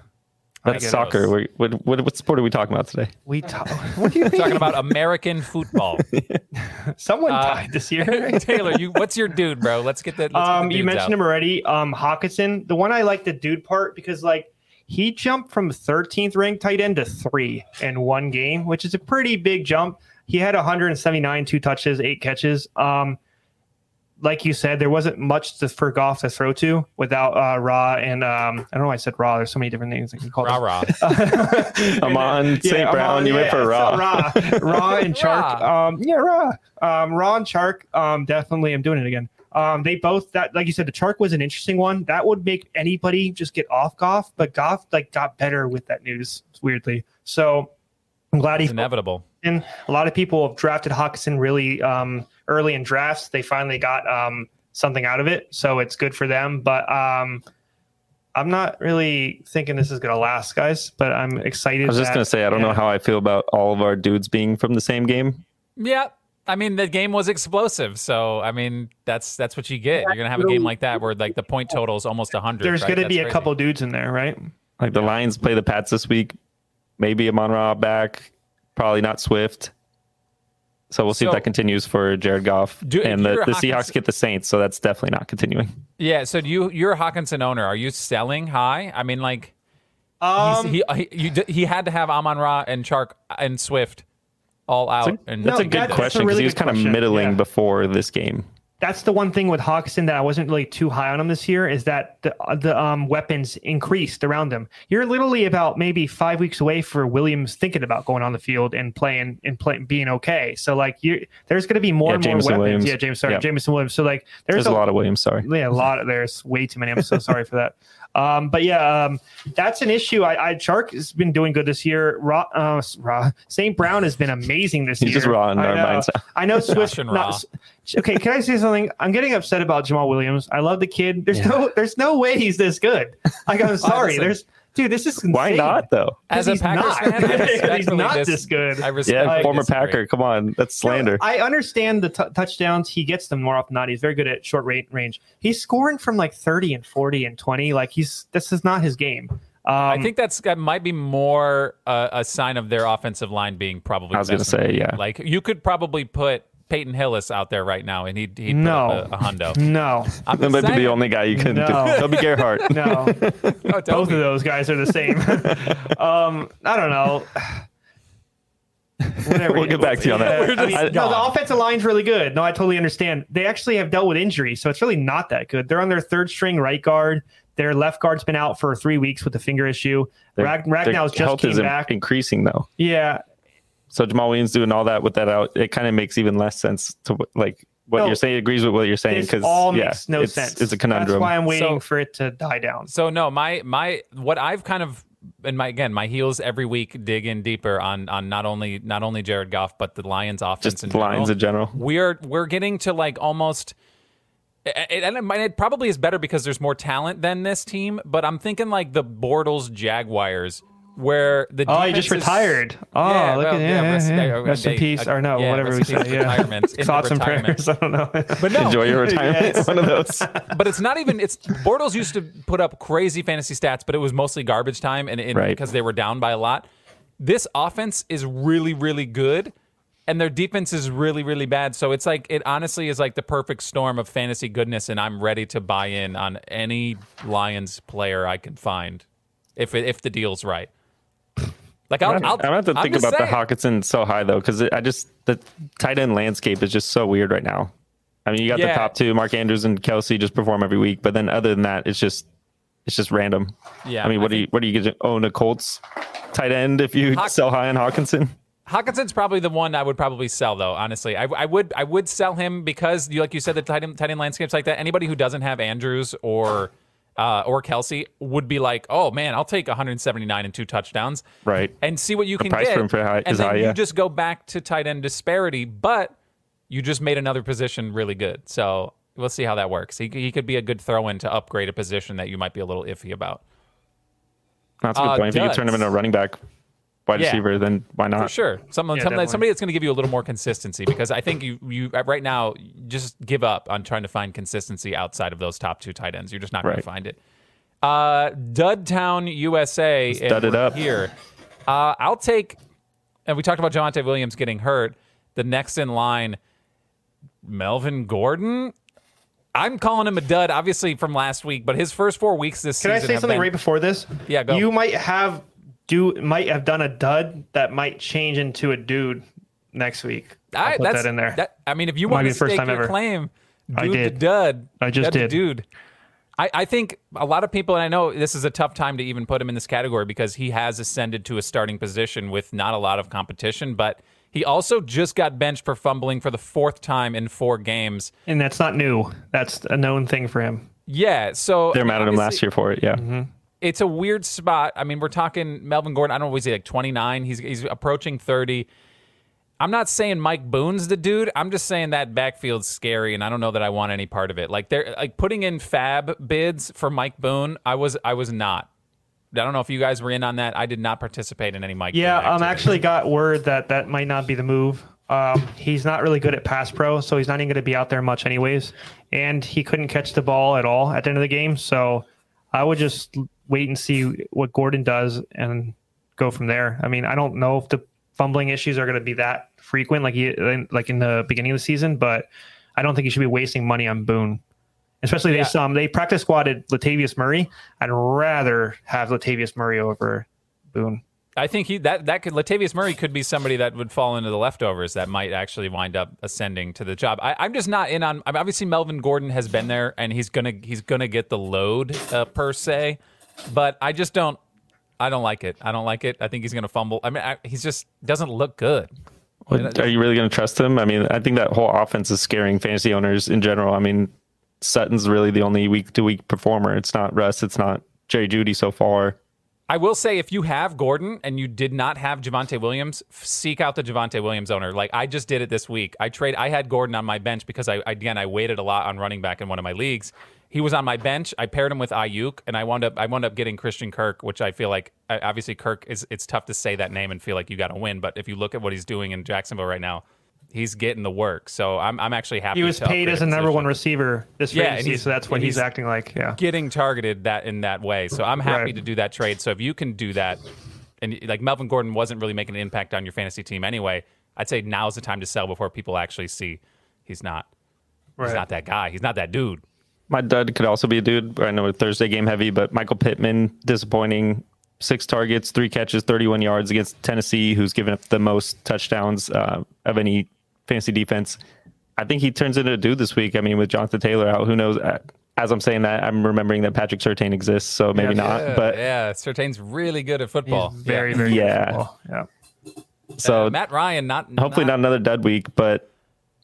S2: That's soccer. We're, what, what what sport are we talking about today?
S1: We talk. what do you
S3: talking about American football.
S1: Someone
S3: Uh,
S1: tied this year.
S3: Taylor, you what's your dude, bro? Let's get that. Let's get
S1: Um,
S3: the
S1: you mentioned
S3: out.
S1: him already. Um, Hockenson, the one I like the dude part because like he jumped from 13th ranked tight end to three in one game, which is a pretty big jump. He had 179, two touches, eight catches. Um, like you said, there wasn't much to, for Goff to throw to without uh, Raw and um, I don't know why I said Raw. There's so many different names I can call
S3: Rah
S1: them.
S3: rah.
S2: Amon St. Brown, you went for
S1: Raw.
S2: Raw.
S1: Raw, Raw and Chark. Um, yeah, Raw. Um, Raw and Chark. Um, definitely, I'm doing it again. Um, they both that like you said, the Chark was an interesting one. That would make anybody just get off Goff, but Goff like got better with that news weirdly. So I'm glad
S3: It's
S1: he
S3: inevitable.
S1: And A lot of people have drafted Hockenson really um, early in drafts. They finally got um, something out of it, so it's good for them. But um, I'm not really thinking this is going to last, guys, but I'm excited.
S2: I was just gonna say I don't know how I feel about all of our dudes being from the same game.
S3: Yeah. I mean, the game was explosive, so I mean, that's that's what you get. You're gonna have a game like that where like the point total is almost hundred.
S1: There's
S3: right?
S1: going to
S3: That's
S1: be a couple dudes in there, right?
S2: Like the Lions play the Pats this week, maybe Amon Ra back, probably not Swift. So we'll see
S3: So-
S2: if that continues for Jared Goff.
S3: Do-
S2: and the, the
S3: Hawkins-
S2: Seahawks get the Saints, so that's definitely not continuing.
S3: Yeah. So do you you're a Hockenson owner. Are you selling high? I mean, like
S1: Um,
S3: he's, he he, you, he had to have Amon Ra and Chark and Swift all out. and
S2: That's
S1: No,
S2: a good
S1: that-
S2: question because
S1: really
S2: he was
S1: good
S2: kind of middling
S1: Yeah.
S2: before this game.
S1: That's the one thing with Hockenson that I wasn't really too high on him this year is that the the um, weapons increased around him. You're literally about maybe five weeks away for Williams thinking about going on the field and playing and playing being okay. So like you, there's going to be more
S2: Yeah,
S1: and more
S2: Jameson
S1: weapons.
S2: Williams.
S1: Yeah, James, sorry,
S2: Yeah.
S1: Jameson Williams. So like there's,
S2: There's a lot of Williams. Sorry.
S1: yeah, a lot. Of, there's way too many. I'm so sorry for that. Um, but yeah, um, that's an issue. I, I Chark has been doing good this year. Raw, uh, Raw, St. Brown has been amazing this
S2: He's
S1: year.
S2: He's just raw in
S1: I
S2: our
S1: know.
S2: minds.
S1: I know
S3: Swiss. And
S1: not- okay, can I say something? I'm getting upset about Jamaal Williams. I love the kid. There's no, there's no way he's this good. Like I'm sorry.
S3: listen.
S1: There's dude. This is insane.
S2: Why not though?
S3: as a Packers
S1: not.
S3: fan, I
S1: He's not
S3: dis-
S1: this good.
S3: I
S2: Yeah, former
S3: disagree.
S2: Packer. Come on, that's slander.
S1: No, I understand the t- touchdowns. He gets them more often than not. He's very good at short rate range. He's scoring from like 30 and 40 and 20. Like he's this is not his game. Um,
S3: I think that's that might be more uh, a sign of their offensive line being probably.
S2: I was gonna
S3: best in the
S2: say, yeah.
S3: Like you could probably put Peyton Hillis out there right now, and he'd he'd
S1: No.
S3: a, a hundo.
S1: no,
S3: I'm
S2: that might be the only guy you can
S1: No.
S2: do. Toby Gerhart.
S1: no.
S3: Oh,
S1: Both of those guys are the same. um, I don't know. Whatever.
S2: We'll get back to you on that.
S1: Yeah, I mean, no, the offensive line's really good. No, I totally understand. They actually have dealt with injury, so it's really not that good. They're on their third string right guard. Their left guard's been out for three weeks with a finger issue.
S2: Their-
S1: Rag-
S2: their
S1: Ragnow's just came
S2: is
S1: back.
S2: increasing though.
S1: yeah,
S2: So Jamaal Williams doing all that with that out, it kind of makes even less sense to like what
S1: No,
S2: you're saying. Agrees with what you're saying because
S1: all
S2: yeah,
S1: makes no
S2: it's,
S1: sense.
S2: It's a conundrum.
S1: That's why I'm waiting
S3: So-
S1: for it to die down.
S3: So no, my my what I've kind of and my again my heels every week dig in deeper on on not only not only Jared Goff but the Lions offense
S2: Just
S3: in
S2: the Lions
S3: general.
S2: in general.
S3: We're we're getting to like almost. it- And it, it probably is better because there's more talent than this team, but I'm thinking like the Bortles Jaguars, where the
S1: Oh, he just
S3: defense is-
S1: retared. Oh,
S3: Yeah,
S1: look
S3: well,
S1: at
S3: yeah,
S1: yeah,
S3: rest-
S1: yeah. Rest in peace,
S3: uh,
S1: or no,
S3: yeah,
S1: whatever we say. Yeah,
S3: retirement,
S1: thoughts and prayers. I don't know.
S3: But no,
S2: Enjoy your retirement.
S1: Yes.
S2: One of those.
S3: but it's not even. It's Bortles used to put up crazy fantasy stats, but it was mostly garbage time, and, and
S2: Right.
S3: because they were down by a lot. This offense is really, really good, and their defense is really, really bad. So it's like it honestly is like the perfect storm of fantasy goodness, and I'm ready to buy in on any Lions player I can find if it, if the deal's right. Like I'll,
S2: I'm
S3: I'll,
S2: gonna have to
S3: I'm
S2: think
S3: just
S2: about the. Hockenson so high though, because I just the tight end landscape is just so weird right now. I mean, you got
S3: Yeah.
S2: the top two, Mark Andrews and Kelce, just perform every week, but then other than that, it's just it's just random.
S3: Yeah,
S2: I mean,
S3: I
S2: what do you what do you get? Own a Colts tight end if you
S3: Hawk-
S2: sell high on Hockenson?
S3: Hockenson's probably the one I would probably sell though. Honestly, I, I would I would sell him because you like you said the tight end, tight end landscapes like that. Anybody who doesn't have Andrews or uh, or Kelce would be like, oh man, I'll take 179 and two touchdowns,
S2: Right.
S3: and see what you can
S2: price
S3: get.
S2: for high-
S3: and then
S2: high,
S3: you
S2: yeah.
S3: just go back to tight end disparity, but you just made another position really good. So we'll see how that works. He, he could be a good throw in to upgrade a position that you might be a little iffy about.
S2: That's a good
S3: Uh,
S2: point. If you could turn him into a running back wide
S3: Yeah.
S2: receiver, then why not?
S3: For sure, someone,
S1: Yeah,
S3: somebody, somebody that's going to give you a little more consistency because I think you, you right now just give up on trying to find consistency outside of those top two tight ends. You're just not going to find it. Uh, Dudtown, USA, and
S2: dud it up.
S3: here. Uh, I'll take, and we talked about Javonte Williams getting hurt. The next in line, Melvin Gordon. I'm calling him a dud, obviously from last week, but his first four weeks this season.
S1: Can I say
S3: have
S1: something
S3: been-
S1: right before this?
S3: Yeah, go.
S1: You might have do might have done a dud that might change into a dude next week. I'll put
S3: that's,
S1: that in there.
S3: That, I mean, if you want to
S1: first
S3: stake
S1: time
S3: your
S1: ever.
S3: claim, dude
S1: I
S3: to
S1: did.
S3: dud.
S1: I just
S3: dud to
S1: did.
S3: dude. I, I think a lot of people, and I know this is a tough time to even put him in this category because he has ascended to a starting position with not a lot of competition, but he also just got benched for fumbling for the fourth time in four games.
S1: and that's not new. That's a known thing for him.
S3: Yeah, so
S2: They're mad at him last year for it. Yeah.
S1: Mm-hmm.
S3: It's a weird spot. I mean, we're talking Melvin Gordon. I don't know what he's like 29. He's he's approaching 30. I'm not saying Mike Boone's the dude. I'm just saying that backfield's scary, and I don't know that I want any part of it. Like they're like putting in FAAB bids for Mike Boone. I was I was not. I don't know if you guys were in on that. I did not participate in any Mike.
S1: Yeah,
S3: Boone
S1: um, actually got word that that might not be the move. Um, he's not really good at pass pro, so he's not even going to be out there much anyways. And he couldn't catch the ball at all at the end of the game. So I would just wait and see what Gordon does and go from there. I mean, I don't know if the fumbling issues are going to be that frequent like he, like in the beginning of the season, but I don't think you should be wasting money on Boone. Especially
S3: Yeah.
S1: they um they practice squatted Latavius Murray. I'd rather have Latavius Murray over Boone.
S3: I think he that that could Latavius Murray could be somebody that would fall into the leftovers that might actually wind up ascending to the job. I, I'm just not in on. I mean, obviously, Melvin Gordon has been there and he's gonna he's gonna get the load uh, per se, but I just don't. I don't like it. I don't like it. I think he's gonna fumble. I mean, I, he's just doesn't look good.
S2: What, are you really going to trust him? I mean, I think that whole offense is scaring fantasy owners in general. I mean, Sutton's really the only week to week performer. It's not Russ. It's not Jerry Jeudy so far.
S3: I will say, if you have Gordon and you did not have Javonte Williams, seek out the Javonte Williams owner. Like I just did it this week. I trade. I had Gordon on my bench because I again I waited a lot on running back in one of my leagues. He was on my bench. I paired him with Ayuk, and I wound up I wound up getting Christian Kirk, which I feel like obviously Kirk is. It's tough to say that name and feel like you got to win, but if you look at what he's doing in Jacksonville right now, he's getting the work. So I'm I'm actually happy.
S1: He was paid as a number one receiver this
S3: Yeah,
S1: fantasy, so that's what he's,
S3: he's-
S1: acting like. Yeah.
S3: getting targeted that in that way. So I'm happy
S1: Right.
S3: to do that trade. So if you can do that, and like Melvin Gordon wasn't really making an impact on your fantasy team anyway, I'd say now's the time to sell before people actually see he's not.
S1: Right.
S3: He's not that guy. He's not that dude.
S2: My dud could also be a dude. I know a Thursday game heavy, but Michael Pittman, disappointing. Six targets, three catches, 31 yards against Tennessee, who's given up the most touchdowns uh, of any fantasy defense. I think he turns into a dude this week. I mean, with Jonathan Taylor out, who knows? Uh, As I'm saying that, I'm remembering that Patrick Surtain exists, so maybe
S1: Yeah.
S2: not. But
S3: yeah, Surtain's really good at football.
S1: He's very,
S3: Yeah.
S1: very good at
S2: Yeah.
S1: football. Yeah.
S2: so
S3: Uh, Matt Ryan, not
S2: hopefully not another dud week, but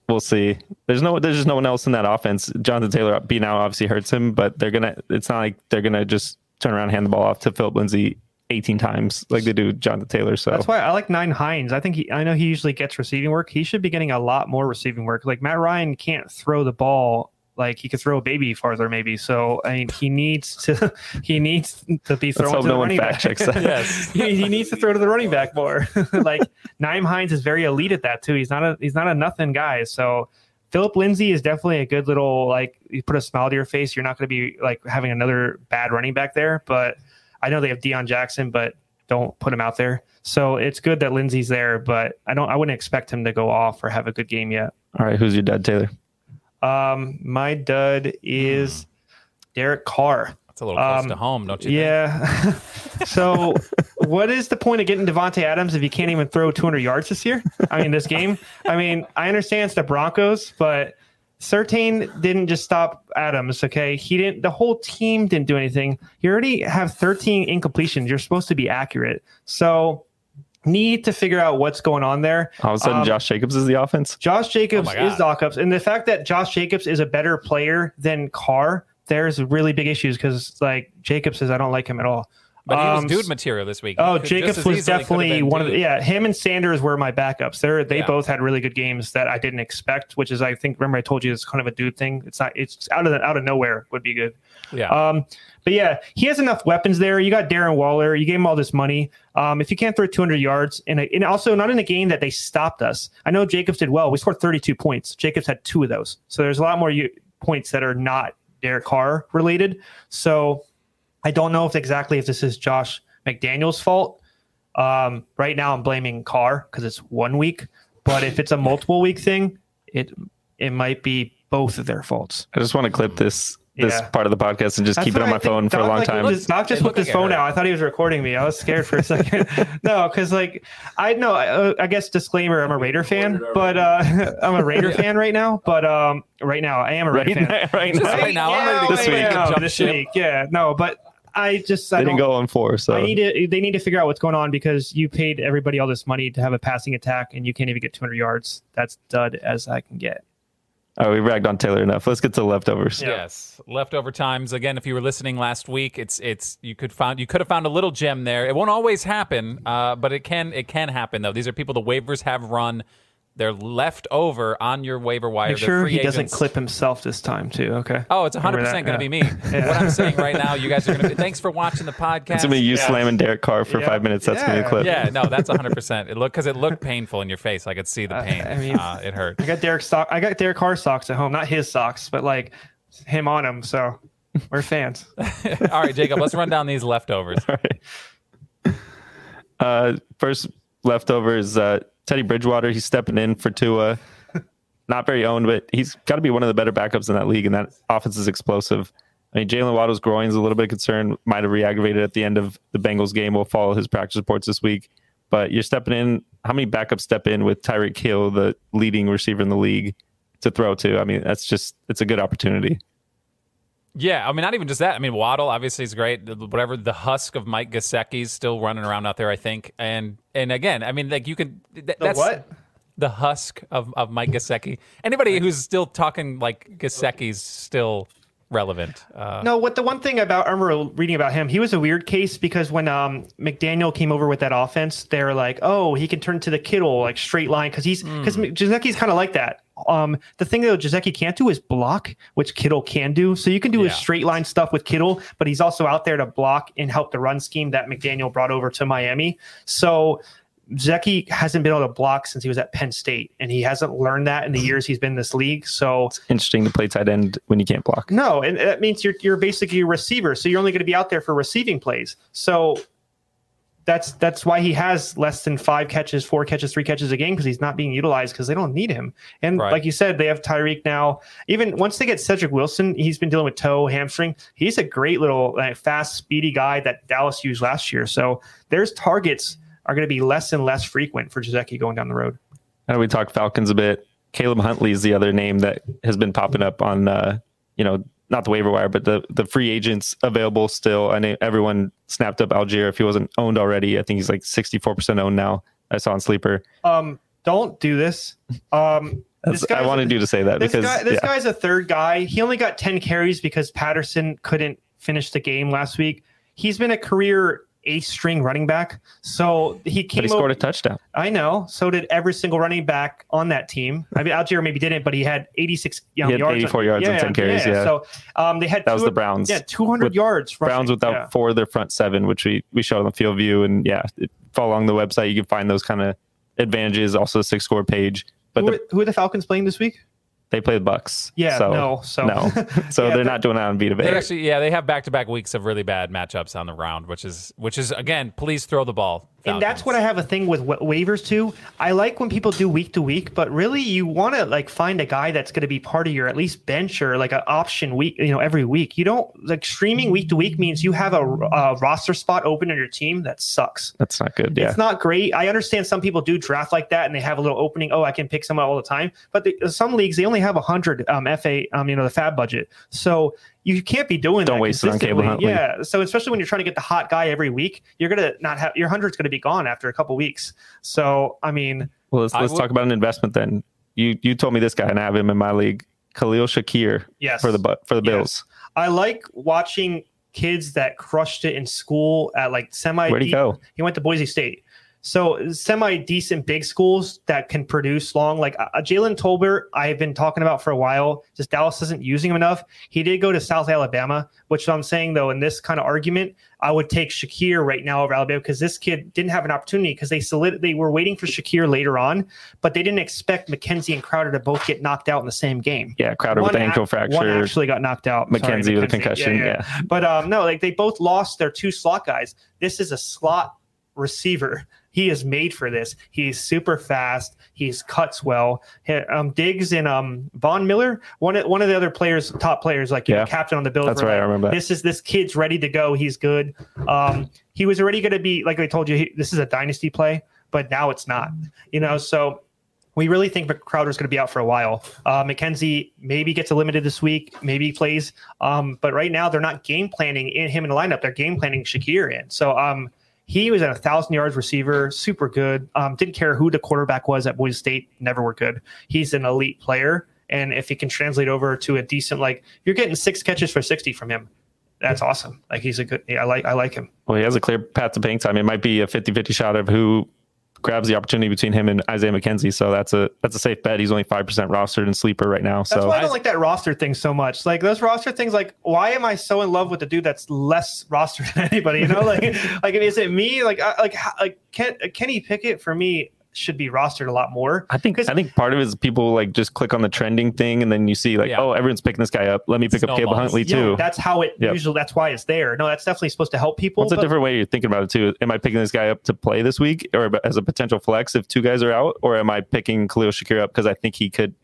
S2: we'll see. There's no there's just no one else in that offense. Jonathan Taylor being out obviously hurts him, but they're gonna it's not like they're gonna just turn around and hand the ball off to Philip Lindsay 18 times like they do Jonathan Taylor. So
S1: That's why I like Nyheim Hines. I think he, I know he usually gets receiving work. He should be getting a lot more receiving work. Like Matt Ryan can't throw the ball like he could throw a baby farther, maybe. So I mean, he needs to he needs to be
S2: Let's
S1: throwing
S2: hope
S1: to
S2: no
S1: the
S2: one
S1: running
S2: fact
S1: back.
S2: checks that.
S3: Yes.
S1: he, he needs to throw to the running back more. like Nyheim Hines is very elite at that too. He's not a he's not a nothing guy. So Philip Lindsay is definitely a good little like you put a smile to your face. You're not going to be like having another bad running back there. But I know they have Deon Jackson, but don't put him out there. So it's good that Lindsay's there, but I don't I wouldn't expect him to go off or have a good game yet.
S2: all right, who's your dad, Taylor?
S1: Um, my dud is Derek Carr.
S3: It's a little close
S1: Um,
S3: to home, don't you? think?
S1: Yeah. so, what is the point of getting Davante Adams if you can't even throw 200 yards this year? I mean, this game. I mean, I understand it's the Broncos, but Surtain didn't just stop Adams. Okay, he didn't. The whole team didn't do anything. You already have 13 incompletions. You're supposed to be accurate. So, need to figure out what's going on there.
S2: All of a sudden,
S1: Um,
S2: Josh Jacobs is the offense.
S1: Josh Jacobs
S3: Oh my
S1: is Jacobs, and the fact that Josh Jacobs is a better player than Carr, there's really big issues because like Jacobs says, I don't like him at all.
S3: But he was
S1: Um,
S3: dude material this week.
S1: Oh,
S3: He could- just
S1: Jacobs was
S3: easily could have
S1: definitely
S3: been
S1: one of the yeah. Him and Sanders were my backups. They're they
S3: Yeah.
S1: both had really good games that I didn't expect. Which is I think remember I told you it's kind of a dude thing. It's not it's out of the, out of nowhere would be good.
S3: Yeah.
S1: Um, but yeah, he has enough weapons there. You got Darren Waller. You gave him all this money. Um, if you can't throw 200 yards, and and also not in a game that they stopped us. I know Jacobs did well. We scored 32 points. Jacobs had two of those. So there's a lot more points that are not Derek Carr related. So I don't know if exactly if this is Josh McDaniels' fault. Um, right now, I'm blaming Carr because it's one week. But if it's a multiple week thing, it it might be both of their faults.
S2: I just want to clip this this
S1: Yeah.
S2: part of the podcast and just
S1: That's
S2: keep it on my
S1: I
S2: phone for a long
S1: like,
S2: time.
S1: Doc Doc just
S3: It
S1: whipped his phone
S3: it
S1: out. I thought he was recording me. I was scared for a second. no, because like I know. I, I guess disclaimer: I'm a Raider fan, but uh, I'm a Raider fan right now. But um, right now I am a Raider
S2: right,
S1: fan.
S2: now, right now.
S3: right now, I'm ready to
S2: This
S3: go
S2: week.
S3: back and
S1: Yeah, this
S3: ship.
S1: week. Yeah, no, but I just I
S2: They didn't
S1: don't-
S2: go on four, so
S1: I need to. They need to figure out what's going on because you paid everybody all this money to have a passing attack, and you can't even get 200 yards. That's dud as I can get.
S2: Oh, we ragged on Taylor enough. Let's get to leftovers.
S1: Yeah.
S3: Yes, leftover times. Again, if you were listening last week, it's it's you could find you could have found a little gem there. It won't always happen, uh, but it can it can happen though. These are people the waivers have run They're left over on your waiver wire.
S1: Make
S3: They're
S1: sure
S3: free
S1: he doesn't clip himself this time too. Okay.
S3: Oh, it's 100% going to be me.
S1: Yeah.
S3: What I'm saying right now, you guys are going to Thanks for watching the podcast.
S2: It's gonna be you
S1: Yeah.
S2: slamming Derek Carr for
S1: Yeah.
S2: five minutes. That's gonna be a clip.
S3: Yeah, no, that's 100%. It looked because it looked painful in your face. I could see the pain.
S1: I mean-
S3: uh, it hurt.
S1: I got Derek sock. I got Derek Carr socks at home, not his socks, but like him on them. So we're fans.
S3: All right, Jacob, let's run down these leftovers.
S2: All right. Uh, first leftovers, uh, Teddy Bridgewater. He's stepping in for Tua. Not very owned, but he's got to be one of the better backups in that league, and that offense is explosive. I mean, Jaylen Waddle's groin is a little bit concerned. Might have re-aggravated at the end of the Bengals game. We'll follow his practice reports this week. But you're stepping in. How many backups step in with Tyreek Hill, the leading receiver in the league, to throw to? I mean, that's just it's a good opportunity.
S3: Yeah, I mean, not even just that. I mean, Waddle obviously is great. Whatever the husk of Mike Gesicki's still running around out there, I think. And and again, I mean, like you can. Th- that's
S1: what?
S3: The husk of, of Mike Gesicki. Anybody who's still talking like Gesicki's still relevant. Uh,
S1: No, what the one thing about I remember reading about him, he was a weird case because when um McDaniel came over with that offense, they were like, oh, he can turn to the Kittle like straight line because he's because mm. kind of like that. Um, the thing that Giuseppe can't do is block, which Kittle can do. So you can do
S3: Yeah.
S1: his straight line stuff with Kittle, but he's also out there to block and help the run scheme that McDaniel brought over to Miami. So Zeki hasn't been able to block since he was at Penn State, and he hasn't learned that in the years he's been in this league. So it's
S2: Interesting to play tight end when you can't block.
S1: no, and that means you're you're basically a receiver, so you're only going to be out there for receiving plays. So that's that's why he has less than five catches, four catches, three catches a game because he's not being utilized because they don't need him. And
S3: Right.
S1: like you said, they have Tyreek now. Even once they get Cedric Wilson, he's been dealing with toe, hamstring. He's a great little like, fast, speedy guy that Dallas used last year. So there's targets are going to be less and less frequent for Giuseppe going down the road.
S2: Know we talked Falcons a bit. Caleb Huntley is the other name that has been popping up on, uh, you know, not the waiver wire, but the the free agents available still. I know everyone snapped up Allgeier if he wasn't owned already. I think he's like sixty four percent owned now. I saw on Sleeper.
S1: Um, don't do this. Um, this
S2: I wanted you to say that
S1: this
S2: because
S1: guy, this
S2: yeah.
S1: guy's a third guy. He only got 10 carries because Patterson couldn't finish the game last week. He's been a career eighth string running back. So he came
S2: but he scored
S1: over-
S2: a touchdown.
S1: I know. So did every single running back on that team. I mean, Allgeier maybe didn't, but he had 86 you know,
S2: He had
S1: yards.
S2: 84 yards and 10 carries, yeah.
S1: So um, they had
S2: That was the Browns.
S1: Yeah, 200
S2: With
S1: yards. rushing.
S2: Browns without
S1: Yeah.
S2: four of their front seven, which we we showed on the field view, and yeah, it, follow along the website. You can find those kind of advantages. Also, the SICscore page. But
S1: Who,
S2: the,
S1: who are the Falcons playing this week?
S2: They play the Bucks.
S1: Yeah,
S2: so,
S1: no, so-
S2: no, so
S1: Yeah,
S2: they're not doing that on Vita
S3: They
S2: Bay.
S3: actually, yeah, they have back to back weeks of really bad matchups on the round, which is which is again, please throw the ball.
S1: And that's what I have a thing with wa- waivers too. I like when people do week to week, but really you want to like find a guy that's going to be part of your at least bench or like an option week, you know, every week. You don't like streaming week to week means you have a, a roster spot open in your team that sucks.
S2: That's not good. Yeah,
S1: It's not great. I understand some people do draft like that and they have a little opening. Oh, I can pick someone all the time. But the, some leagues they only have a hundred um, FA, um, you know, the FAAB budget. So you can't be doing
S2: Don't
S1: that
S2: waste it on
S1: consistently.
S2: Huntley.
S1: Yeah. So especially when you're trying to get the hot guy every week, you're gonna not have your hundred's gonna be gone after a couple weeks. So I mean,
S2: Well, let's let's
S3: would-
S2: talk about an investment then. You you told me this guy, and I have him in my league. Khalil Shakir
S1: yes,
S2: for the for the
S1: Yes.
S2: Bills.
S1: I like watching kids that crushed it in school at like semi.
S2: Where'd he go?
S1: He went to Boise State. So semi decent big schools that can produce long, like uh, Jalen Tolbert, I've been talking about for a while. Just Dallas isn't using him enough. He did go to South Alabama, which I'm saying though in this kind of argument, I would take Shakir right now over Alabama because this kid didn't have an opportunity because they solid they were waiting for Shakir later on, but they didn't expect McKenzie and Crowder to both get knocked out in the same game.
S2: Yeah, Crowder with the
S1: ac-
S2: ankle
S1: One
S2: fracture.
S1: actually got knocked out.
S2: McKenzie with a
S1: McKenzie.
S2: concussion, yeah.
S1: But um, no, like they both lost their two slot guys. This is a slot receiver. He is made for this. He's super fast. He's cuts well. He- Um, Diggs and um Von Miller, one of one of the other players, top players, like you know, captain on the Bills.
S2: That's right, I remember.
S1: This is this kid's ready to go. He's good. Um, he was already going to be like I told you. He, this is a dynasty play, but now it's not. You know, so we really think Crowder's going to be out for a while. Uh, McKenzie maybe gets a limited this week, maybe he plays. Um, but right now they're not game planning in him in the lineup. They're game planning Shakir in. So um, he was at a thousand yards receiver, super good. Um, didn't care who the quarterback was at Boise State, never were good. He's an elite player. And if he can translate over to a decent, like you're getting six catches for 60 from him. That's awesome. Like he's a good, yeah, I like, I like him.
S2: Well, he has a clear path to paying time. It might be a 50-50 shot of who grabs the opportunity between him and Isaiah McKenzie. So that's a that's a safe bet. He's only five percent rostered in sleeper right now.
S1: That's
S2: So
S1: why I don't like that roster thing so much. Like those roster things, like why am I so in love with the dude that's less rostered than anybody? You know, like like is it me? Like I, like like Ken, uh, Kenny Pickett for me should be rostered a lot more.
S2: I think I think part of it is people like just click on the trending thing and then you see like,
S3: Yeah.
S2: oh, everyone's picking this guy up. Let me pick up Caleb
S3: Snowballs.
S2: Huntley
S1: Yeah,
S2: too.
S1: that's how it
S2: Yep.
S1: usually. That's why it's there. No, that's definitely supposed to help people.
S2: What's a different way you're thinking about it too? Am I picking this guy up to play this week or as a potential flex if two guys are out, or am I picking Khalil Shakir up because I think he could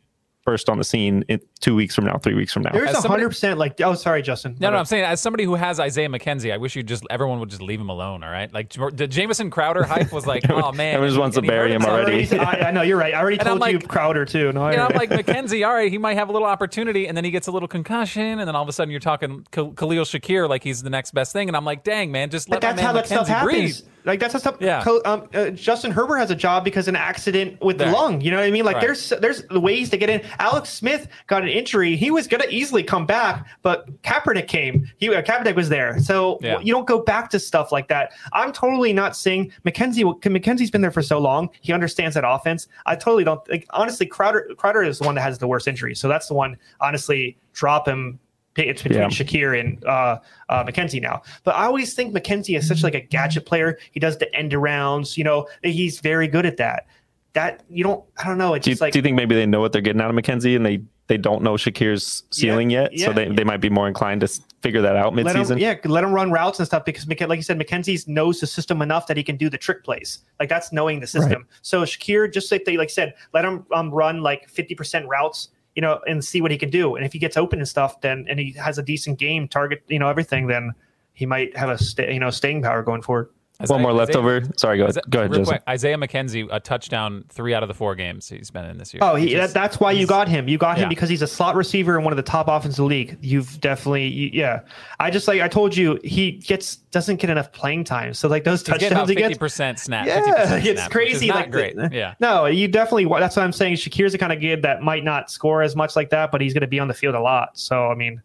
S2: burst on the scene in two weeks from now, three weeks from now?
S1: There's
S3: As
S1: a hundred percent like. Oh, sorry, Justin.
S3: No, no, I'm saying as somebody who has Isaiah McKenzie, I wish you just everyone would just leave him alone. All right, like the Jamison Crowder hype was like, oh man,
S2: Everyone just wants to bury him
S3: himself.
S2: already.
S1: I, I know you're right. I already
S3: And I'm
S1: told you Crowder too. No,
S3: and I'm like McKenzie. All right, he might have a little opportunity, and then he gets a little concussion, and then all of a sudden you're talking Khalil Shakir like he's the next best thing, and I'm like, dang man, just let
S1: But that's
S3: man
S1: how that stuff
S3: McKenzie
S1: happens.
S3: breathe.
S1: Like that's how stuff.
S3: Yeah.
S1: Um, uh, Justin Herbert has a job because an accident with the
S3: Right.
S1: lung. You know what I mean? Like
S3: Right.
S1: there's there's ways to get in. Alex Smith got an injury. He was gonna easily come back, but Kaepernick came. He uh, Kaepernick was there, so
S3: Yeah.
S1: you don't go back to stuff like that. I'm totally not saying McKenzie. McKenzie's been there for so long. He understands that offense. I totally don't. Like honestly, Crowder Crowder is the one that has the worst injury. So that's the one. Honestly, drop him. It's between
S2: Yeah.
S1: Shakir and uh, uh, McKenzie now. But I always think McKenzie is such like a gadget player. He does the end arounds. You know, he's very good at that. That you don't. I don't know. It's
S2: Do you,
S1: just like
S2: do you think maybe they know what they're getting out of McKenzie and they they don't know Shakir's ceiling yet,
S1: yeah.
S2: so they, they might be more inclined to figure that out
S1: let
S2: midseason?
S1: him, yeah, let him run routes and stuff because, like you said, McKenzie knows the system enough that he can do the trick plays. Like that's knowing the system. So Shakir, just like they like said, let him um, run like fifty percent routes, you know, and see what he can do. And if he gets open and stuff, then and he has a decent game, target, you know, everything, then he might have a you know staying power going forward.
S2: One more
S3: Isaiah-
S2: leftover. Sorry, go ahead.
S3: Isaiah-
S2: Go ahead,
S3: real quick, Isaiah McKenzie, a touchdown, three out of the four games he's been in this year.
S1: Oh, he,
S3: Which
S1: that,
S3: is-
S1: that's why you got him. You got him
S3: Yeah.
S1: because he's a slot receiver and one of the top offenses in the league. You've definitely, you, yeah. I just like I told you, he gets doesn't get enough playing time. So like those
S3: He's getting
S1: touchdowns
S3: about
S1: he
S3: fifty
S1: gets,
S3: percent snap.
S1: yeah,
S3: 50%
S1: it's
S3: snap,
S1: crazy.
S3: not
S1: like
S3: great.
S1: the-
S3: yeah.
S1: No, you definitely. That's what I'm saying. Shakir's the kind of kid that might not score as much like that, but he's going to be on the field a lot. So I mean,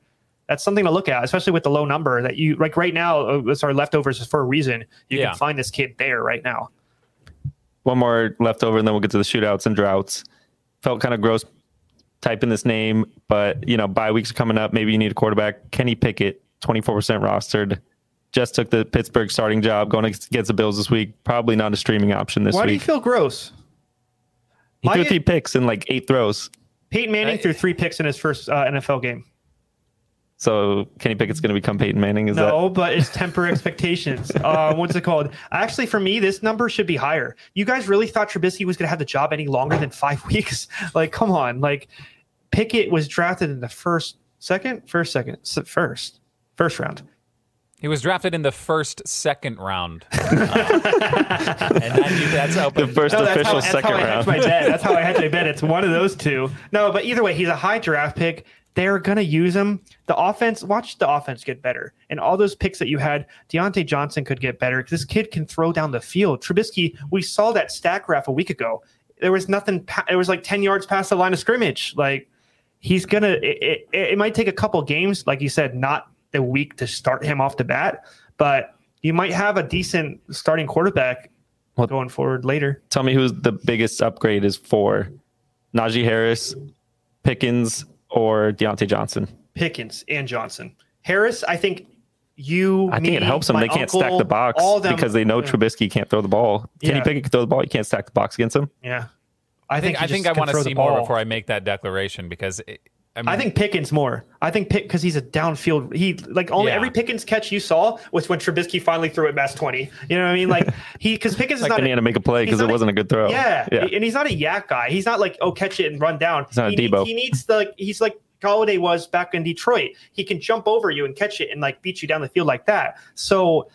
S1: that's something to look at, especially with the low number that you like right now. uh, It's our leftovers for a reason. You
S3: Yeah.
S1: can find this kid there right now.
S2: One more leftover, and then we'll get to the shootouts and droughts. Felt kind of gross typing this name, but you know, bye weeks are coming up. Maybe you need a quarterback. Kenny Pickett, 24% rostered. Just took the Pittsburgh starting job, going against the Bills this week. Probably not a streaming option this week.
S1: Why do you feel gross?
S2: he threw three picks in like eight throws.
S1: Peyton Manning
S3: I-
S1: threw three picks in his first uh, NFL game.
S2: So Kenny Pickett's going to become Peyton Manning. Is
S1: No, but it's temper expectations. Uh, what's it called? Actually, for me, this number should be higher. You guys really thought Trubisky was going to have the job any longer than five weeks? Like, come on. Like, Pickett was drafted in the first, second, first, second, first, first round.
S3: He was drafted in the first second round, Uh, and that, that's open.
S2: the first
S1: No, that's
S2: official
S1: how, that's
S2: second
S1: how I hedge
S2: round?
S1: my bet. That's how I hedge my bet. It's one of those two. No, but either way, he's a high draft pick. They're gonna use him. The offense, watch the offense get better. And all those picks that you had, Diontae Johnson could get better this kid can throw down the field. Trubisky, we saw that stack graph a week ago. There was nothing. It was like ten yards past the line of scrimmage. Like he's gonna. It, it, it might take a couple games, like you said, not the week to start him off the bat, but you might have a decent starting quarterback
S2: Well-
S1: going forward later.
S2: Tell me who's the biggest upgrade is for Najee Harris, Pickens, or Diontae Johnson.
S1: Pickens and Johnson. Harris, I think you.
S2: I think it helps them.
S1: my
S2: They can't stack the box
S1: all them-
S2: because they know
S1: yeah.
S2: Trubisky can't throw the ball. Kenny
S1: Yeah.
S2: Pickett can throw the ball. You can't stack the box against him.
S1: Yeah, I
S3: I think,
S1: think.
S3: I think I want to see more before I make that declaration because it, I, mean,
S1: I think Pickens more. I think Pick because he's a downfield. He like only
S3: Yeah.
S1: every Pickens catch you saw was when Trubisky finally threw it past twenty. You know what I mean? Like he because Pickens is not.
S2: they had to make a play because it
S1: a-
S2: wasn't a good throw.
S1: Yeah,
S2: yeah.
S1: and he's not a YAC guy. He's not like oh catch it and run down.
S2: He's not a
S1: he,
S2: Deebo.
S1: Needs, he needs the he's like Golladay was back in Detroit. He can jump over you and catch it and like beat you down the field like that. So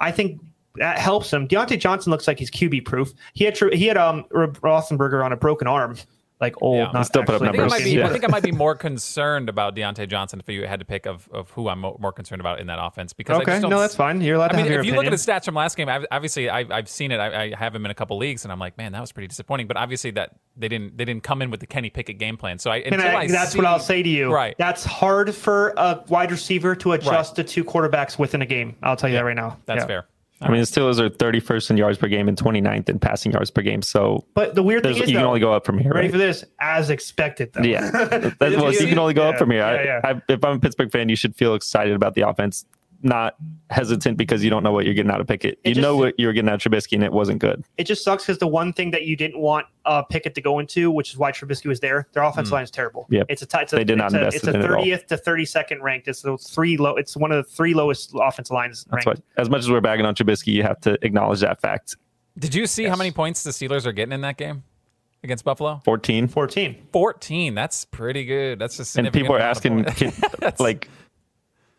S1: I think that helps him. Diontae Johnson looks like he's QB proof. He had tr- he had um R- Roethlisberger on a broken arm, like old.
S3: Yeah.
S1: not
S2: Still put up
S1: actually
S3: I think, I
S2: numbers.
S3: might be,
S2: Yeah.
S3: I think I might be more concerned about Diontae Johnson if you had to pick of, of who I'm more concerned about in that offense because I
S1: Okay,
S3: just don't
S1: no, that's fine. You're allowed
S3: I
S1: to
S3: mean,
S1: have
S3: if you
S1: opinion.
S3: look at his stats from last game, I've, obviously I've, I've seen it. I, I have him in a couple leagues, and I'm like, man, that was pretty disappointing. But obviously that they didn't they didn't come in with the Kenny Pickett game plan. So I
S1: And
S3: until
S1: I,
S3: I
S1: that's
S3: see-
S1: what I'll say to you.
S3: Right.
S1: That's hard for a wide receiver to adjust to two quarterbacks within a game. I'll tell you that right now.
S3: That's
S1: Yeah.
S3: fair.
S2: I mean, the Steelers are 31st in yards per game and 29th in passing yards per game. So
S1: But the weird thing is,
S2: you can
S1: though,
S2: only go up from here.
S1: ready
S2: right?
S1: for this? As expected, though.
S2: Yeah, That's, well, you can only go
S1: Yeah,
S2: up from here.
S1: yeah, yeah.
S2: I, I, if I'm a Pittsburgh fan, you should feel excited about the offense, not hesitant because you don't know what you're getting out of Pickett. You
S1: just-
S2: know what you're getting out of Trubisky, and it wasn't good.
S1: it just sucks because the one thing that you didn't want uh, Pickett to go into, which is why Trubisky was there, their offensive line is terrible.
S2: Yep.
S1: It's a t- it's a,
S2: They did not
S1: it's a,
S2: invest
S1: it's a
S2: in it at all.
S1: 30th to 32nd ranked. It's the three low. It's one of the three lowest offensive lines
S2: That's what. As much as we're bagging on Trubisky, you have to acknowledge that fact.
S3: Did you see how many points the Steelers are getting in that game against Buffalo?
S2: 14,
S1: 14.
S3: 14. That's pretty good. That's a
S2: and people are asking, can, like,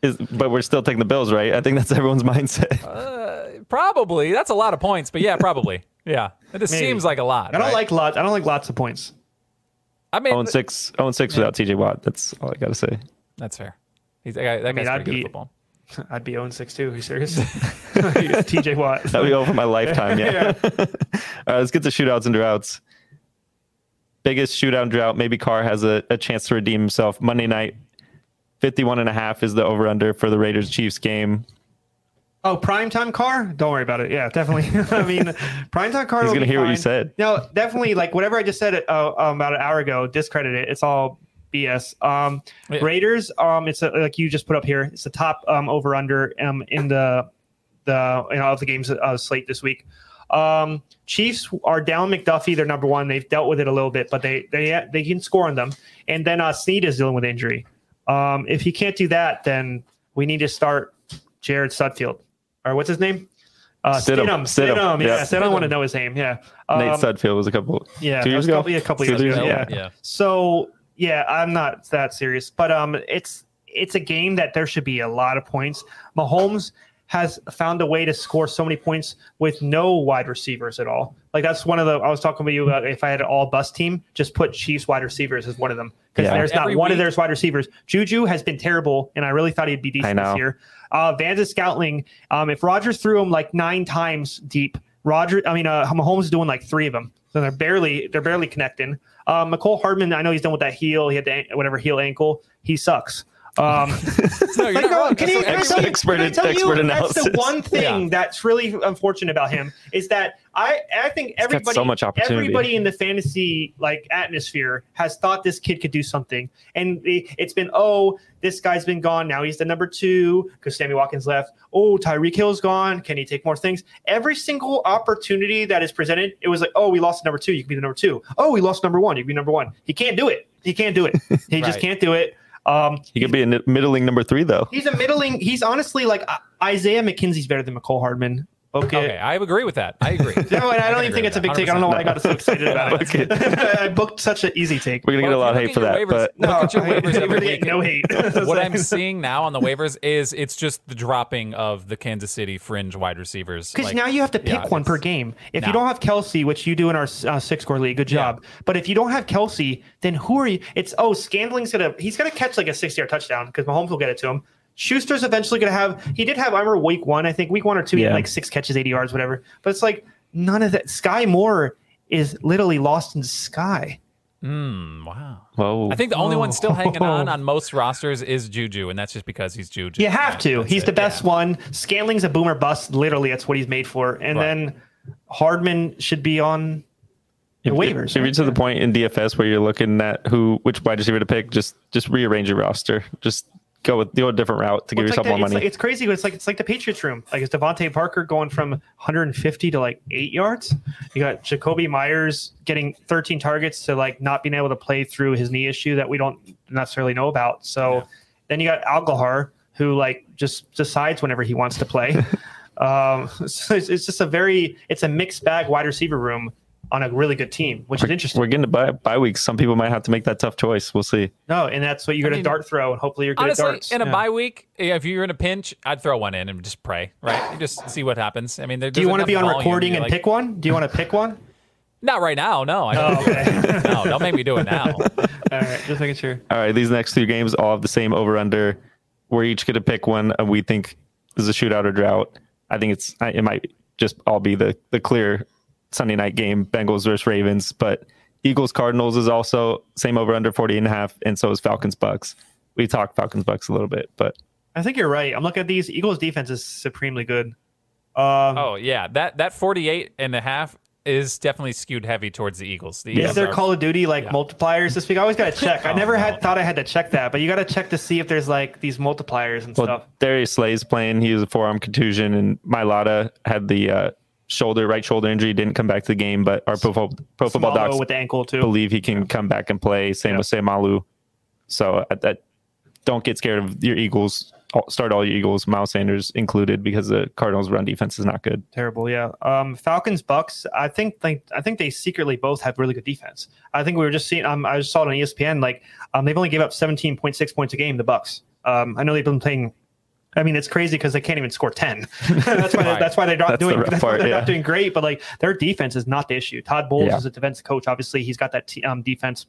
S2: is but we're still taking the Bills, right? I think that's everyone's mindset.
S3: Uh, probably. That's a lot of points, but yeah, probably. Yeah. It just
S1: Maybe.
S3: seems like a lot.
S1: I don't
S3: right?
S1: like lots. I don't like lots of points.
S3: I mean,
S2: 0 and 6, 0 and 6 without TJ Watt. That's all I got to say.
S3: that's fair. He's, that, guy, that
S1: mean,
S3: guy's
S1: I'd
S3: pretty good
S1: be-
S3: football.
S1: I'd be 0 6 too. Are you serious? TJ Watt.
S2: That'll be over my lifetime. Yeah. All right, let's get to shootouts and droughts. Biggest shootout drought. Maybe Carr has a, a chance to redeem himself. Monday night, 51 and a half is the over under for the Raiders Chiefs game.
S1: Oh, primetime Carr? Don't worry about it. Yeah, definitely. I mean, primetime Carr.
S2: He's
S1: will
S2: gonna
S1: be
S2: hear what you said.
S1: No, definitely. Like whatever I just said uh, um, about an hour ago, discredit it. It's all BS. Um,
S3: Yeah.
S1: Raiders. Um, it's a, like you just put up here. It's the top um over under um in the the you know of the games uh, slate this week. Um, Chiefs are down McDuffie. They're number one. They've dealt with it a little bit, but they they they can score on them. And then uh, Snead is dealing with injury. Um, if he can't do that, then we need to start Jared Sudfeld or what's his name? Uh,
S2: Stidham.
S1: Stidham.
S2: Stidham.
S1: Stidham. Yeah,
S2: Yeah.
S1: Stidham. I want to know his name. Yeah.
S2: Nate
S1: Um,
S2: Sudfeld was a couple,
S1: yeah,
S2: two years ago.
S1: a couple, yeah, a couple
S2: Two
S1: years ago.
S2: years
S1: Yeah.
S2: ago?
S3: Yeah.
S1: So yeah, I'm not that serious, but um, it's it's a game that there should be a lot of points. Mahomes has found a way to score so many points with no wide receivers at all. Like that's one of the I was talking with you about. If I had an all bus team, just put Chiefs wide receivers as one of them because
S2: Yeah.
S1: there's not
S3: Every
S1: one of
S3: week-
S1: their wide receivers. Juju has been terrible, and I really thought he'd be decent
S2: know.
S1: this year. Uh, Valdes-Scantling, um, if Rodgers threw him like nine times deep, Roger, I mean, uh, Mahomes is doing like three of them, so they're barely they're barely connecting. Um, Mecole Hardman, I know he's done with that heel. He had the an- whatever heel ankle. He sucks. Um,
S3: No, you're not wrong.
S1: can you, can I tell you-
S2: expert-
S1: can I tell you
S2: expert
S1: That's the one thing
S3: Yeah.
S1: that's really unfortunate about him is that I I think everybody
S2: so much opportunity.
S1: everybody in the fantasy like atmosphere has thought this kid could do something, and it, it's been oh this guy's been gone now he's the number two because Sammy Watkins left. Oh Tyreek Hill's gone. Can he take more things? Every single opportunity that is presented, it was like oh we lost number two, you can be the number two. Oh we lost number one, you can be number one. He can't do it. He can't do it. He just can't do it. Um,
S2: He could be a middling number three, though.
S1: He's a middling. He's honestly like Isaiah McKenzie's better than Mecole Hardman. Okay.
S3: Okay, I agree with that. I agree.
S1: No, and I
S3: can
S1: don't even think it's a
S3: that,
S1: big take. I don't know why I got so excited about
S2: Okay.
S1: it. I booked such an easy take.
S2: We're going to get a lot of hate for that.
S3: at your
S2: But
S3: waivers- Look at your waivers every
S1: really
S3: week.
S1: no hate.
S3: what I'm seeing now on the waivers is it's just the dropping of the Kansas City fringe wide receivers.
S1: Because
S3: Like,
S1: now you have to pick
S3: yeah,
S1: one per game. If
S3: No.
S1: you don't have Kelce, which you do in our uh, SICscore league, good
S3: Yeah.
S1: job. But if you don't have Kelce, then who are you? It's oh, Scantling's gonna he's gonna catch like a sixty yard touchdown because Mahomes will get it to him. Schuster's eventually gonna have. He did have. I remember week one. I think week one or two. He had like six catches, eighty yards, whatever. But it's like none of that. Skyy Moore is literally lost in the sky.
S3: Mm, wow.
S2: whoa.
S3: I think the only one still hanging on on most rosters is Juju, and that's just because he's Juju.
S1: You have
S3: Yeah,
S1: to.
S3: that's
S1: He's
S3: it,
S1: the best
S3: yeah.
S1: one. Scantling's a boomer bust. Literally, that's what he's made for. And
S3: Right.
S1: then Hardman should be on the
S2: if,
S1: waivers.
S2: If, if you're to the point in DFS where you're looking at who, which wide receiver to pick, just just rearrange your roster. Just go with go a different route to give
S1: Well, it's
S2: yourself
S1: like
S2: more
S1: it's,
S2: money.
S1: like, it's crazy. It's like it's like the Patriots room. Like it's DeVante Parker going from 150 to like eight yards. You got Jakobi Meyers getting 13 targets to like not being able to play through his knee issue that we don't necessarily know about. So
S3: Yeah.
S1: then you got Agholor who like just decides whenever he wants to play. um, so it's, it's just a very it's a mixed bag wide receiver room on a really good team, which is interesting.
S2: We're getting to bye, bye weeks. Some people might have to make that tough choice. We'll see.
S1: No, and that's what you're going
S3: mean,
S1: to dart throw, and hopefully you're good
S3: Honestly,
S1: at darts.
S3: in a
S1: Yeah.
S3: bye week, if you're in a pinch, I'd throw one in and just pray, right? You just see what happens. I mean, there,
S1: Do you want to be on recording and
S3: like,
S1: pick one? Do you want to pick one?
S3: Not right now, no. I
S1: Oh,
S3: don't
S1: okay.
S3: no, don't make me do it now.
S1: All right, just making sure.
S2: All right, these next two games all have the same over under. We're each going to pick one and we think is a shootout or drought. I think it's it might just all be the the clear Sunday night game, Bengals versus Ravens, but Eagles Cardinals is also same over under 40 and a half and so is Falcons Bucks. We talked Falcons Bucks a little bit, but
S1: I think you're right. I'm looking at these. Eagles defense is supremely good. Um,
S3: Oh yeah, that that 48 and a half is definitely skewed heavy towards the Eagles. The
S1: is there
S3: are,
S1: Call of Duty like multipliers this week? I always gotta check. I
S3: Oh,
S1: never
S3: no.
S1: had thought I had to check that, but you gotta check to see if there's like these multipliers and
S2: Well,
S1: stuff.
S2: Darius Slay's playing. He was a forearm contusion, and Mailata had the uh, shoulder, right shoulder injury. Didn't come back to the game, but our pro, pro football docs
S1: with the ankle too.
S2: believe he can come back and play. Same
S1: Yeah.
S2: with Seumalo. So at that, don't get scared of your Eagles. Start all your Eagles, Miles Sanders included, because the Cardinals' run defense is not good.
S1: Terrible, yeah. Um, Falcons, Bucks. I think like I think they secretly both have really good defense. I think we were just seeing. Um, I just saw it on ESPN. Like, um, they've only gave up seventeen point six points a game. The Bucks. Um, I know they've been playing. I mean, it's crazy because they can't even score ten. that's why.
S3: Right.
S1: That's why they're not
S2: That's
S1: doing.
S2: rough
S1: That's why they're
S2: yeah.
S1: not doing great. But like their defense is not the issue. Todd Bowles
S2: Yeah.
S1: is a defensive coach. Obviously, he's got that t- um, defense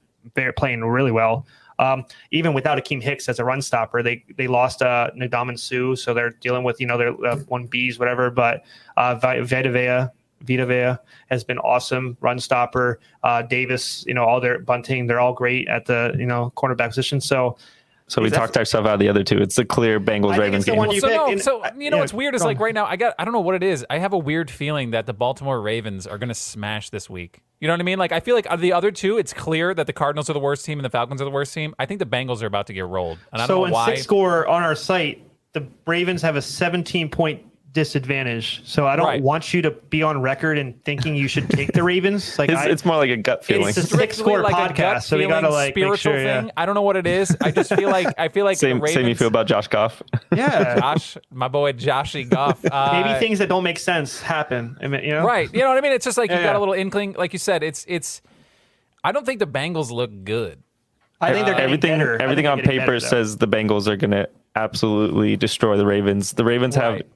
S1: playing really well. Um, even without Akiem Hicks as a run stopper, they they lost uh, Ndamukong Suh, so they're dealing with you know their uh, one Bs whatever. But uh, Vi- Vita Vea, Vita Vea has been awesome run stopper. Uh, Davis, you know all their bunting, they're all great at the you know cornerback position. So
S2: So we talked ourselves out of the other two. It's the clear Bengals Ravens game.
S1: you
S3: so no,
S1: and-
S3: so you know
S1: yeah,
S3: what's weird is like right now I got I don't know what it is. I have a weird feeling that the Baltimore Ravens are going to smash this week. You know what I mean? Like I feel like of the other two, it's clear that the Cardinals are the worst team and the Falcons are the worst team. I think the Bengals are about to get rolled, and I don't
S1: so
S3: know
S1: in
S3: why.
S1: six score on our site, the Ravens have a 17 point disadvantage. So I don't
S3: Right.
S1: want you to be on record and thinking you should take the Ravens. Like
S2: It's,
S1: I,
S2: it's more like a gut feeling.
S1: It's a six-score
S3: like
S1: podcast, so we gotta,
S3: feeling,
S1: like, make
S3: spiritual
S1: sure, yeah.
S3: thing. I don't know what it is. I just feel like I feel like
S2: same,
S3: the Ravens,
S2: same you feel about Josh Goff.
S1: yeah.
S3: Josh, my boy Joshy Goff. Uh,
S1: Maybe things that don't make sense happen. I mean, you know,
S3: Right. You know what I mean? It's just like you got
S1: yeah.
S3: a little inkling. Like you said, it's it's. I don't think the Bengals look good.
S1: I think they're getting
S2: everything
S1: better.
S2: Everything on paper
S1: better,
S2: says the Bengals are going to absolutely destroy the Ravens. The Ravens have
S3: Right.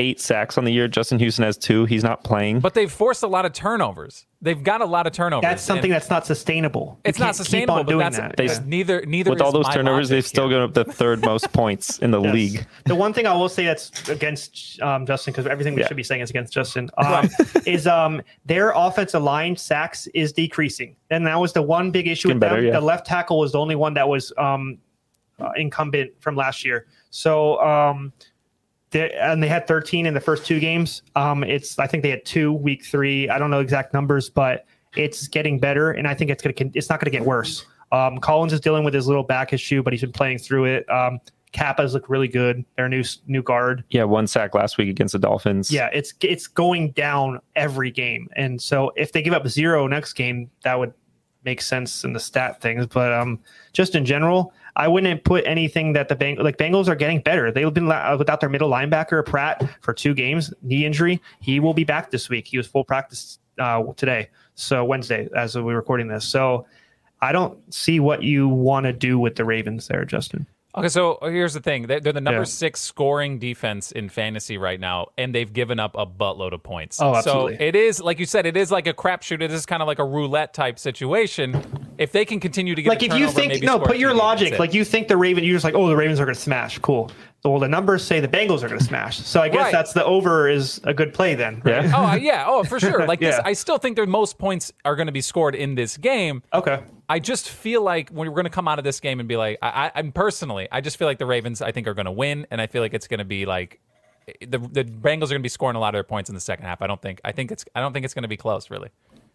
S2: Eight sacks on the year. Justin Houston has two. He's not playing.
S3: But they've forced a lot of turnovers. They've got a lot of turnovers.
S1: that's something that's not sustainable. You
S3: it's not sustainable.
S1: Keep on
S3: but
S1: doing
S3: that's
S1: that.
S2: They-
S1: Yeah.
S3: neither neither
S2: with all those turnovers, they've still
S3: here.
S2: got up the third most points in the
S1: Yes.
S2: league.
S1: The one thing I will say that's against um, Justin, because everything we
S2: Yeah.
S1: should be saying is against Justin, um, is um, their offensive line sacks is decreasing, and that was the one big issue with
S2: better,
S1: them.
S2: yeah.
S1: The left tackle was the only one that was um, uh, incumbent from last year. So. Um, they, and they had 13 in the first two games. Um, it's I think they had two week three. I don't know exact numbers, but it's getting better, and I think it's gonna it's not gonna get worse. Um, Collins is dealing with his little back issue, but he's been playing through it. Um, Cappa's look really good. Their new new guard.
S2: Yeah, one sack last week against the Dolphins.
S1: Yeah, it's it's going down every game, and so if they give up zero next game, that would make sense in the stat things. But um, just in general, I wouldn't put anything that the Beng- like Bengals are getting better. They've been la- without their middle linebacker Pratt for two games, knee injury. He will be back this week. He was full practice uh, today, so Wednesday as we're recording this. So I don't see what you want to do with the Ravens there, Justin.
S3: Okay, so here's the thing: they're, they're the number
S1: Yeah.
S3: six scoring defense in fantasy right now, and they've given up a buttload of points.
S1: Oh, absolutely.
S3: So it is like you said, it is like a crapshoot. It is kind of like a roulette type situation. If they can continue to get
S1: like if you think no, put your logic. Like you think the Raven, you're just like, oh, the Ravens are going to smash. Cool. So, well, the numbers say the Bengals are going to smash. So I guess
S3: Right.
S1: that's the over is a good play then. Right?
S2: Yeah.
S3: Oh yeah, oh for sure. Like this, I still think their most points are going to be scored in this game.
S1: Okay.
S3: I just feel like when we're going to come out of this game and be like, I, I, I'm personally, I just feel like the Ravens, I think, are going to win, and I feel like it's going to be like the the Bengals are going to be scoring a lot of their points in the second half. I don't think, I think it's, I don't think it's going to be close, really.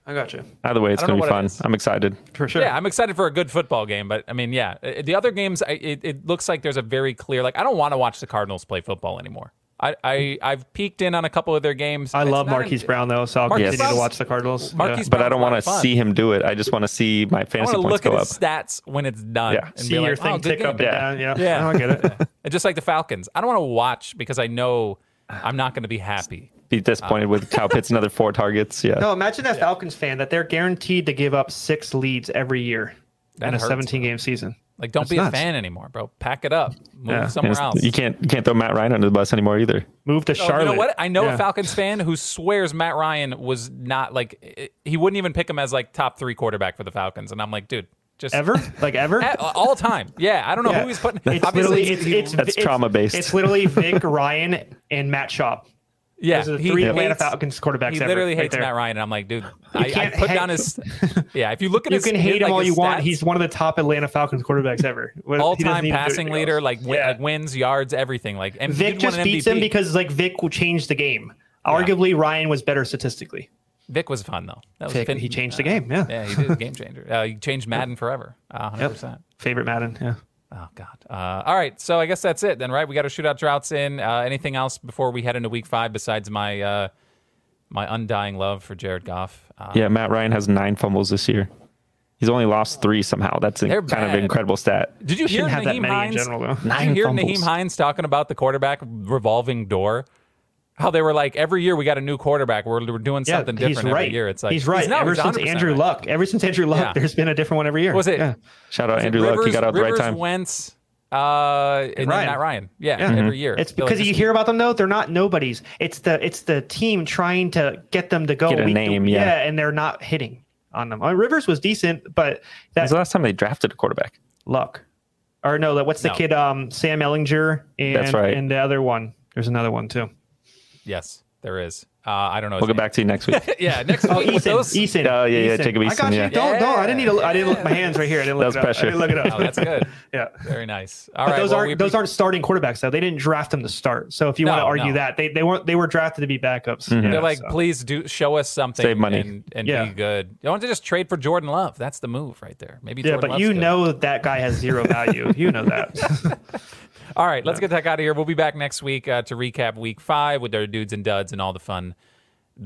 S1: I got you
S2: Either way, it's going to be fun. I'm excited.
S1: for sure.
S3: Yeah, I'm excited for a good football game, but I mean, yeah, uh, the other games, I, it, it looks like there's a very clear, like, I don't want to watch the Cardinals play football anymore. I, I I've peeked in on a couple of their games.
S1: I
S3: It's
S1: love
S3: not
S1: Marquise
S3: an-
S1: Brown though, so I'll
S3: Marquise
S1: continue
S3: Brown's-
S1: to watch the Cardinals.
S3: Marquise
S2: But I don't want to see him do it. I just want to see my fantasy
S3: want to
S2: points
S3: look at
S2: go up.
S3: his stats when it's done.
S2: Yeah.
S3: and
S1: See
S3: be
S1: your
S3: like,
S1: thing
S3: oh,
S1: tick up
S3: game.
S1: and down. Yeah.
S3: Yeah.
S1: I get it.
S3: And just like the Falcons, I don't want to watch because I know I'm not going to be happy.
S2: Be disappointed with Kyle Pitts another four targets. Yeah.
S1: No, imagine that Falcons fan that they're guaranteed to give up six leads every year
S3: That
S1: in a 17 game season.
S3: Like, don't
S1: That's
S3: be a fan anymore, bro. Pack it up. Move
S1: Yeah.
S3: somewhere else.
S2: You can't you can't throw Matt Ryan under the bus anymore either.
S1: Move to
S3: Oh,
S1: Charlotte.
S3: You know what? I know
S1: Yeah.
S3: a Falcons fan who swears Matt Ryan was not like he wouldn't even pick him as like top three quarterback for the Falcons, and I'm like, dude, just
S1: ever, like ever.
S3: At- all time. Yeah, I don't know
S1: Yeah.
S3: who he's putting.
S1: It's
S3: obviously,
S1: literally it's, it's
S2: That's
S1: it's-
S2: trauma-based.
S1: It's literally Vic Ryan and Matt Schaub.
S3: Yeah,
S1: Those are the
S3: he
S1: three Atlanta
S3: hates-
S1: Falcons quarterbacks.
S3: He literally
S1: right
S3: hates
S1: there.
S3: Matt Ryan, and I'm like, dude, I, I put
S1: hate-
S3: down his. Yeah, if you look at his
S1: You
S3: his,
S1: can hate him
S3: like,
S1: all you want. He's one of the top Atlanta Falcons quarterbacks ever. Doesn't
S3: all-time passing leader, like,
S1: Yeah.
S3: like wins, yards, everything. Like, and
S1: Vic just beats him because like Vic will change the game. Arguably, Ryan was better statistically.
S3: Vic was fun though. That was
S1: Vic,
S3: fin-
S1: he changed the game, yeah.
S3: yeah, he did a game changer. Uh, he changed Madden forever. Uh, 100%.
S1: Favorite Madden. Yeah.
S3: Oh God! Uh, all right, so I guess that's it then, right? We got our shootout droughts in. Uh, anything else before we head into Week Five besides my uh, my undying love for Jared Goff? Uh,
S2: Yeah, Matt Ryan has nine fumbles this year. He's only lost three somehow. That's a,
S3: They're
S2: kind of an incredible stat.
S3: Did you hear
S1: Shouldn't have that
S3: Nyheim
S1: many in
S3: Hines?
S1: general, though.
S3: Did you hear
S2: fumbles.
S3: Nyheim Hines talking about the quarterback revolving door? How they were like every year we got a new quarterback. We're, we're doing
S1: Yeah,
S3: something
S1: he's
S3: different
S1: right.
S3: every year. It's like
S1: he's right.
S3: no,
S1: ever
S3: he's
S1: since Andrew
S3: right.
S1: Luck, ever since Andrew Luck,
S3: Yeah.
S1: there's been a different one every year.
S3: Was it-
S1: Yeah.
S2: Shout out
S3: Was it
S2: Andrew Luck. He got out at the right
S3: Rivers,
S2: time.
S3: Wentz, uh, and then
S1: Ryan.
S3: Matt Ryan. Yeah,
S1: Yeah.
S3: every year.
S1: It's because
S3: just-
S1: you hear about them though; they're not nobodies. It's the it's the team trying to get them to go.
S2: Get a
S1: week to-
S2: name, yeah.
S1: and they're not hitting on them. I mean, Rivers was decent, but that
S2: When's the last time they drafted a quarterback?
S1: luck, or no, what's the
S3: No.
S1: kid? Um, Sam Ehlinger, and
S2: That's right.
S1: and the other one. There's another one too.
S3: Yes, there is. Uh, I don't know.
S2: We'll get back to you next week.
S3: Yeah, next
S1: Oh,
S3: week with
S1: Eason,
S3: those.
S1: Eason.
S2: Oh, yeah, yeah, Jacob
S1: I got
S2: Eason,
S1: you.
S2: yeah.
S1: Don't, don't. I didn't need to. I didn't look. My hands right here. I didn't look
S2: That
S1: it
S2: was
S1: up. I didn't look it up.
S3: Oh, that's good.
S1: yeah.
S3: Very nice. All
S1: But
S3: right.
S1: those
S3: well,
S1: aren't
S3: we-
S1: those aren't starting quarterbacks though. They didn't draft them to start. So if you
S3: No,
S1: want to argue
S3: no.
S1: that, they they weren't they were drafted to be backups.
S2: Mm-hmm.
S1: Yeah,
S3: They're like,
S1: so.
S3: please do show us something.
S2: Save money.
S3: and, and
S1: Yeah.
S3: be good. You want to just trade for Jordan Love? That's the move right there. Maybe.
S1: Yeah,
S3: Jordan
S1: but
S3: Love's
S1: you
S3: good.
S1: know that that guy has zero value. you know that.
S3: All right, let's get the heck out of here. We'll be back next week uh, to recap Week Five with our dudes and duds and all the fun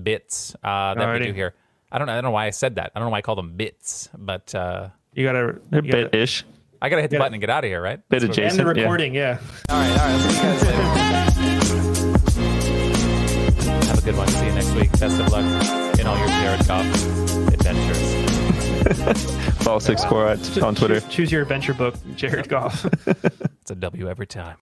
S3: bits uh, that we
S1: Alrighty.
S3: do here. I don't know. I don't know why I said that. I don't know why I call them bits, but uh,
S1: You gotta, you gotta
S2: bit-ish.
S3: I gotta hit the button and get out of here, right?
S2: Bit
S1: end
S2: adjacent.
S1: the
S2: yeah.
S1: recording. Yeah.
S3: All right, all right. Let's see you guys later. Have a good one. See you next week. Best of luck in all your Jared Goff adventures.
S2: Ball six four on Twitter.
S1: Choose, choose your adventure book, Jared Goff.
S3: It's a W every time.